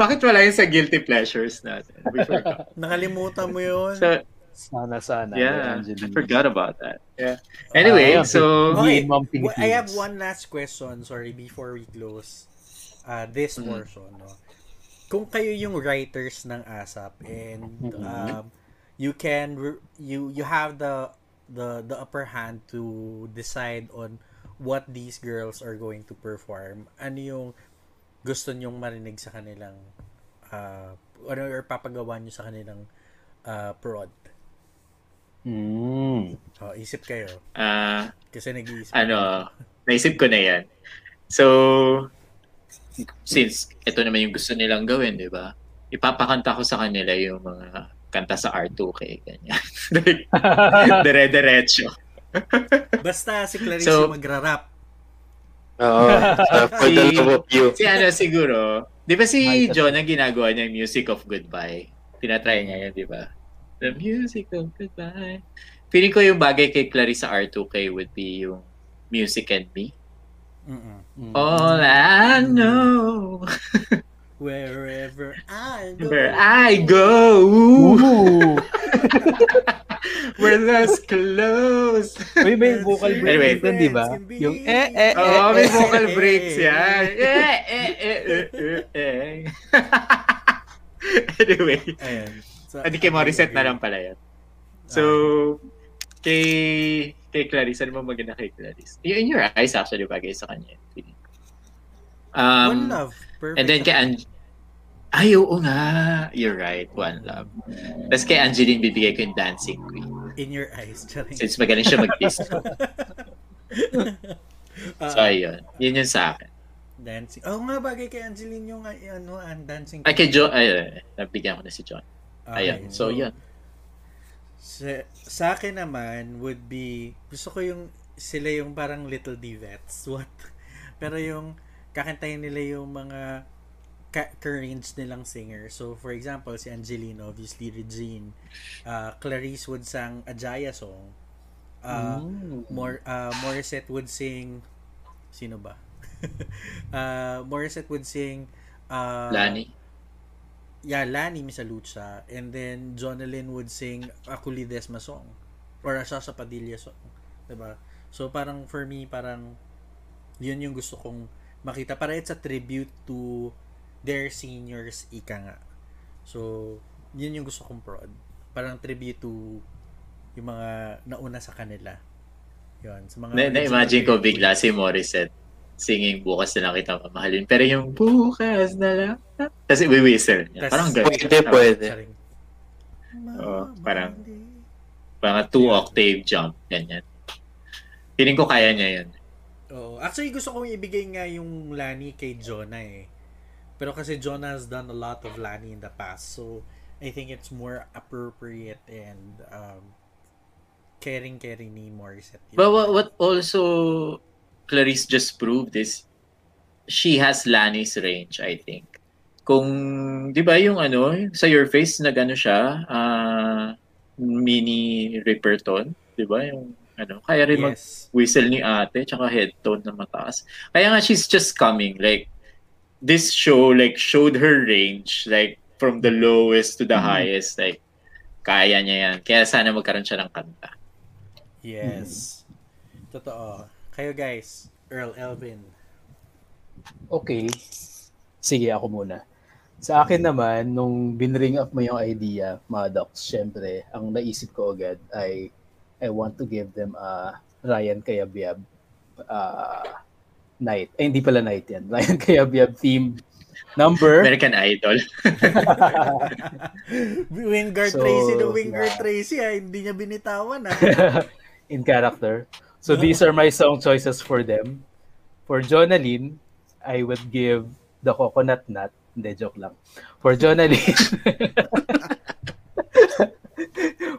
Bakit wala yun sa guilty pleasures natin? We forgot. <laughs> Nakalimutan mo yun. So, Sana-sana. yeah, I forgot about that. Yeah. Anyway, Ah, so, Okay. I have one last question, sorry, before we close uh, this Mhm. portion. No? Kung kayo yung writers ng ASAP and Mhm. um, you can re- you you have the the the upper hand to decide on what these girls are going to perform, ano yung gusto nyong marinig sa kanilang uh, ano or papagawa nyo sa kanilang uh, prod? Mm. Oh, isip kayo. ah, Kasi nag-iisip. ano, naisip ko na yan. So, since ito naman yung gusto nilang gawin, di ba? Ipapakanta ko sa kanila yung mga kanta sa R2K, ganyan. <laughs> Dire-diretso. <laughs> Basta si Clarice So- yung magra-rap. Oo. <laughs> So, for the Si- love of you. Si ano siguro, di ba si. John ang ginagawa niya yung Music of Goodbye? Tinatry niya yun, di ba? The Music of Goodbye. Feeling ko yung bagay kay Clarice sa R2K would be yung Music and Me. Mm-mm. Mm. All I know, Wherever I go. where I go, Ooh. <laughs> we're less close. Uy, may vocal break Anyway. dun, di ba? Yung eh, eh, eh, Oo, may eh, vocal eh, breaks eh, yan. <laughs> Eh, eh, eh, eh, eh, <laughs> anyway, Ayan. So, hindi kay Morissette na lang pala yan. So, kay kay Clarice, ano ba maganda kay Clarice? In Your Eyes actually bagay sa kanya. ko. One Um, love. Perfect. and then kay Ang- Ay, oo nga. You're right. One Love. Tapos kay Angeline, bibigay ko yung Dancing Queen. In your eyes. Charing. Since magaling siya mag-disco. <laughs> So, ayun. Yun yung sa akin. dancing. Oh, nga bagay kay Angeline yung uh, ano, ang dancing. Ay, kay John, ay, nabigyan ko na si John. Okay, Ayun. So, yun. Sa, sa akin naman would be gusto ko yung sila yung parang little divets. <laughs> What? Pero yung kakantayin nila yung mga ka- ka-range nilang singer. So, for example, si Angelina, obviously Regine. Uh, Clarice would sang a Jaya song. Uh, Mm. Mor uh, Morissette would sing sino ba? <laughs> uh, Morissette would sing uh, Lani. Yeah, Lani Misalucha. And then Jonalyn would sing Ako Lidesma song. Or Asa sa Padilla song. 'Di ba? So parang for me, parang yun yung gusto kong makita. Para it's a tribute to their seniors, ika nga. So, yun yung gusto kong prod. Parang tribute to yung mga nauna sa kanila. Yun. Sa mga Na, na-imagine ko bigla si Morissette singing bukas na lang kita mamahalin. Pero yung bukas na lang. Niya. Tas- Parang ganun. Pwede, pwede. Oo, parang- Parang two octave jump. Ganyan. Feeling ko kaya niya yun. Oo. Actually, gusto kong ibigay nga yung Lani kay Jonah eh. Pero kasi Jonah has done a lot of Lani in the past. So, I think it's more appropriate and um, caring-caring ni Morissette. But what, what also Clarice just proved is she has Lani's range, I think. Kung, di ba yung ano, sa Your Face, nagano siya, ah, mini Ripperton, di ba? Yung ano, kaya rin Yes. whistle ni ate, tsaka head tone na mataas. Kaya nga, she's just coming. Like, this show, like, showed her range, like, from the lowest to the highest, like, kaya niya yan. Kaya sana magkaroon siya ng kanta. Yes. Totoo. Kayo guys, Earl Elvin. Okay. Sige, ako muna. Sa akin naman, nung binring up mo yung idea, Maddox, syempre, ang naisip ko agad ay I want to give them a Ryan Kayabyab uh, night. Eh, hindi pala night yan. <laughs> Ryan Kayabyab theme number. American Idol. <laughs> Wingard So, Tracy no Wingard yeah. Tracy ah, hindi niya binitawan ah. <laughs> in character. So these are my song choices for them. For Jonalyn, I would give The Coconut Nut Hindi, joke lang. For Jonalyn,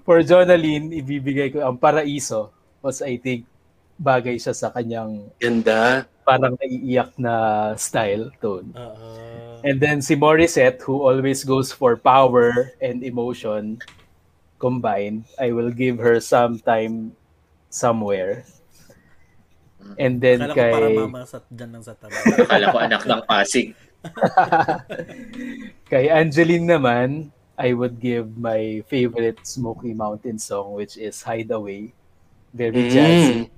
for Jonalyn, ibibigay ko ang paraiso was I think bagay siya sa kanyang Ganda. parang naiiyak na style tone. Oo. And then si Morissette, who always goes for power and emotion combined, I will give her some time somewhere. And then Akala ko para kay mama sa, dyan lang sa tabi. <laughs> Akala ko anak ng Pasig. <laughs> kay Angeline naman, I would give my favorite Smoky Mountain song which is Hideaway. Very jazzy.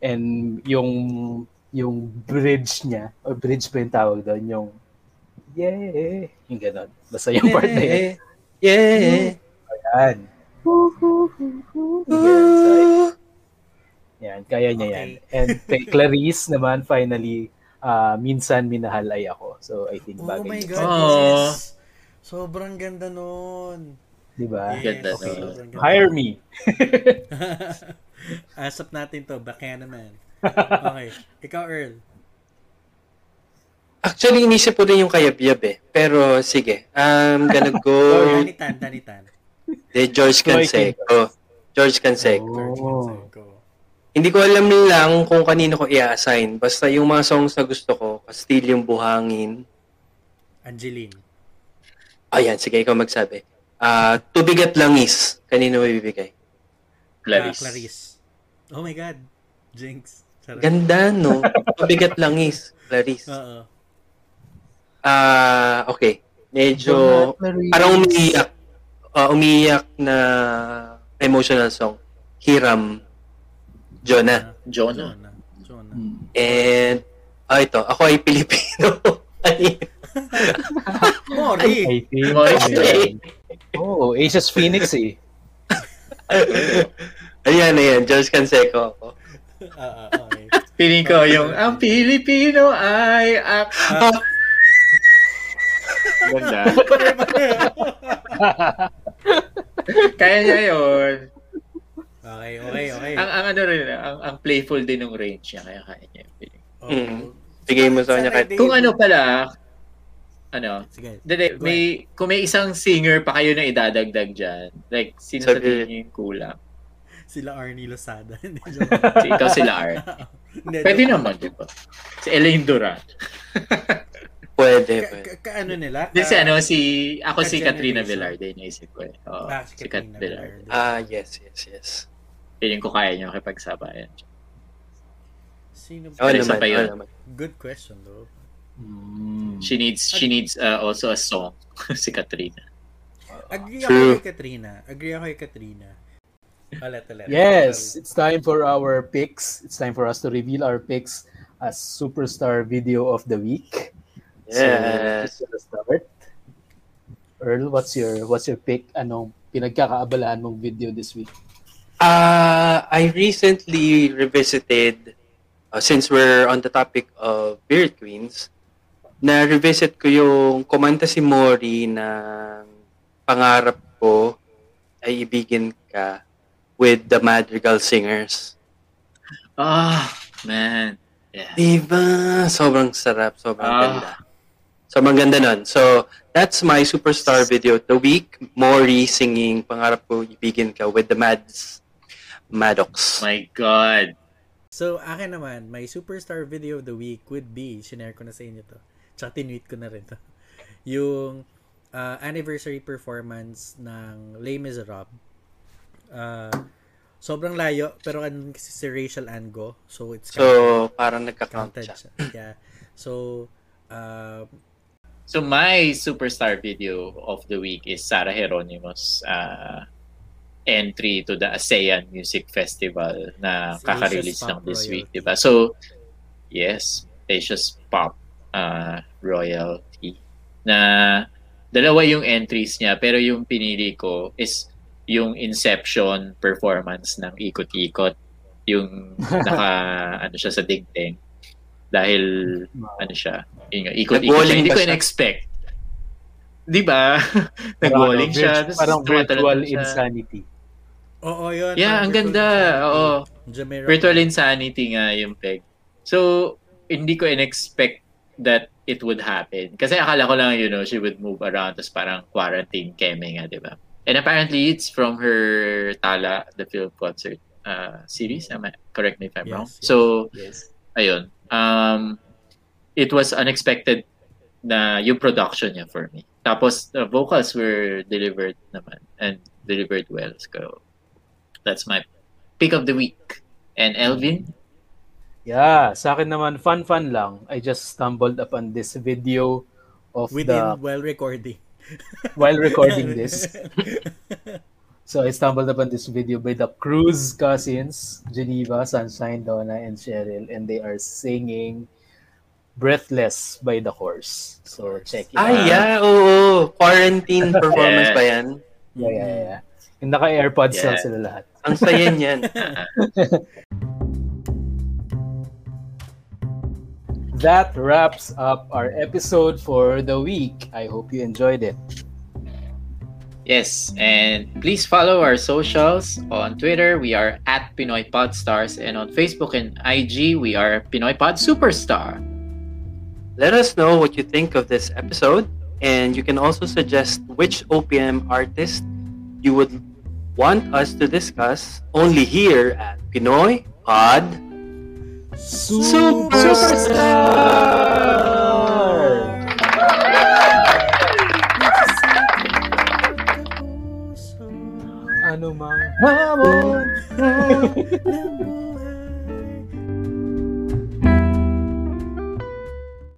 And yung yung bridge niya, o bridge pa yung tawag doon, yung yeah, yung ganon. Basta yung part na yun. Yeah. Yan. Yan, so, yan, kaya niya yan. And kay <laughs> Clarice naman, finally, ah, minsan minahal ay ako. So, I think Oh bagay. my niya. God, yes. Sobrang ganda nun. Di ba? Ganda Yes, ganda. Hire me. <laughs> <laughs> Asap natin to, baka naman. <laughs> Okay. Ikaw, Earl. Actually, inisip ko rin yung kayabyab eh. Pero sige, I'm gonna <laughs> go Tanitan, tanitan. de George Canseco. George Canseco. Oh. Hindi ko alam lang kung kanino ko i-assign. Basta yung mga songs na gusto ko, Kastilyong Buhangin. Angeline. Ayan, sige, ikaw magsabi. Ah, Tubigat Langis. Kanino mo ibibigay? Clarice. Ah, Clarice. Oh my God. Jinx. Charot. Ganda, no? <laughs> Tubigat Langis. Clarice. Oo. Ah, okay. Medyo parang umiiyak. Ah, umiiyak na emotional song. Hiram. Jonah. Jonah. Jonah. Jonah. Hmm. And ah, ito, ako ay Pilipino. <laughs> <laughs> Mori. I think. Morris Day. yan. Oh, Aces Phoenix eh. Ayan, ayan. George Canseco ako. Ah, ah, okay. Piling ko yung, ang Pilipino ay ak... Ganda. <laughs> Kaya niya yun. Okay, okay, okay. Ang, ang ano rin, ang, ang playful din ng range niya, kaya kaya niya yung piling. Oo. Mm. Bigay mo sa kanya kahit. Kung ano pala, ano, Sige. Dali, may, kung may isang singer pa kayo na idadagdag dyan, like, sino sa Sabi- tingin niyo yung kulang? Sila Arnie Losada. <laughs> Hindi. Si, ikaw sila. <laughs> Hindi, Pwede naman, di ba? Si Elaine Duran. <laughs> pwede. Ka, pwede. ka, ka- ano nila? Di si Ka- ano, si, ako si Ka- Katrina generation. Velarde, naisip ko eh. Oo, Ah, si si Kat Katrina. Velarde. Ah, yes, yes, yes. Feeling ko kaya niyo makipagsabayan. Sino Oo Ano naman, pa yun? naman. Good question though. Hmm. She needs, she needs uh, also a song, si Katrina. Agree True. ako kay Katrina. Agree ako kay Katrina. Ulit, ulit. Yes, it's time for our picks. It's time for us to reveal our picks as superstar video of the week. Yes. So, start. Earl, what's your what's your pick? Anong pinagkakaabalahan mong video this week? Uh, I recently revisited, uh, since we're on the topic of Beard Queens, na revisit ko yung kumanta si Mori ng pangarap ko ay ibigin ka with the Madrigal Singers. Ah, man. Yeah. Diba? Sobrang sarap, sobrang Ah. ganda. Sobrang ganda nun. So, that's my superstar video of the week. Mori singing Pangarap ko ibigin ka with the Mads. Maddox. My God. So, akin naman, my superstar video of the week would be, sinare ko na sa inyo to, tsaka tinweet ko na rin to, <laughs> yung uh, anniversary performance ng Les Miserables. Uh, sobrang layo, pero kasi si Rachel Ango, so it's So, parang nagka-count counted siya. siya. Yeah. So, uh, So my superstar video of the week is Sarah Hieronymus uh, entry to the ASEAN Music Festival na kaka-release lang this Royalty. week, 'di ba? So yes, Asia's Pop uh, Royalty na dalawa yung entries niya pero yung pinili ko is yung Inception performance ng ikot-ikot yung <laughs> naka ano siya sa dingding dahil ano siya yun nga, ikot-ikot siya. Hindi ko in-expect. Di ba? <laughs> Nag-walling siya. Parang virtual insanity. oo, yun. Yeah, ang virtual ganda. insanity. Oo. Virtual insanity nga yung peg. So, hindi ko in-expect that it would happen. Kasi akala ko lang, you know, she would move around tapos parang quarantine keme nga, di ba? And apparently, it's from her Tala, the film concert uh, series. Am I, correct me if I'm Yes, wrong. yes. So, Yes. ayun. Um, it was unexpected na yung production niya for me. Tapos, the vocals were delivered naman and delivered well. So, that's my pick of the week. And Elvin? Yeah, sa akin naman, fun-fun lang. I just stumbled upon this video of Within the while recording. While recording this. So I stumbled upon this video by the Cruz cousins, Geneva, Sunshine, Donna, and Cheryl, and they are singing Breathless by the Horse. So check it Ay, out. yeah, oo. Quarantine <laughs> performance Yeah. ba yan? Yeah, yeah, yeah. Yung naka-AirPods lang Yeah. sila lahat. Ang saya niyan. <laughs> That wraps up our episode for the week. I hope you enjoyed it. Yes, and please follow our socials. On Twitter, we are at Pinoy Podstars, and on Facebook and IG, we are Pinoy Pod Superstar. Let us know what you think of this episode, and you can also suggest which OPM artist you would want us to discuss only here at Pinoy Pod Superstar! Ano mang hamon Ng <laughs>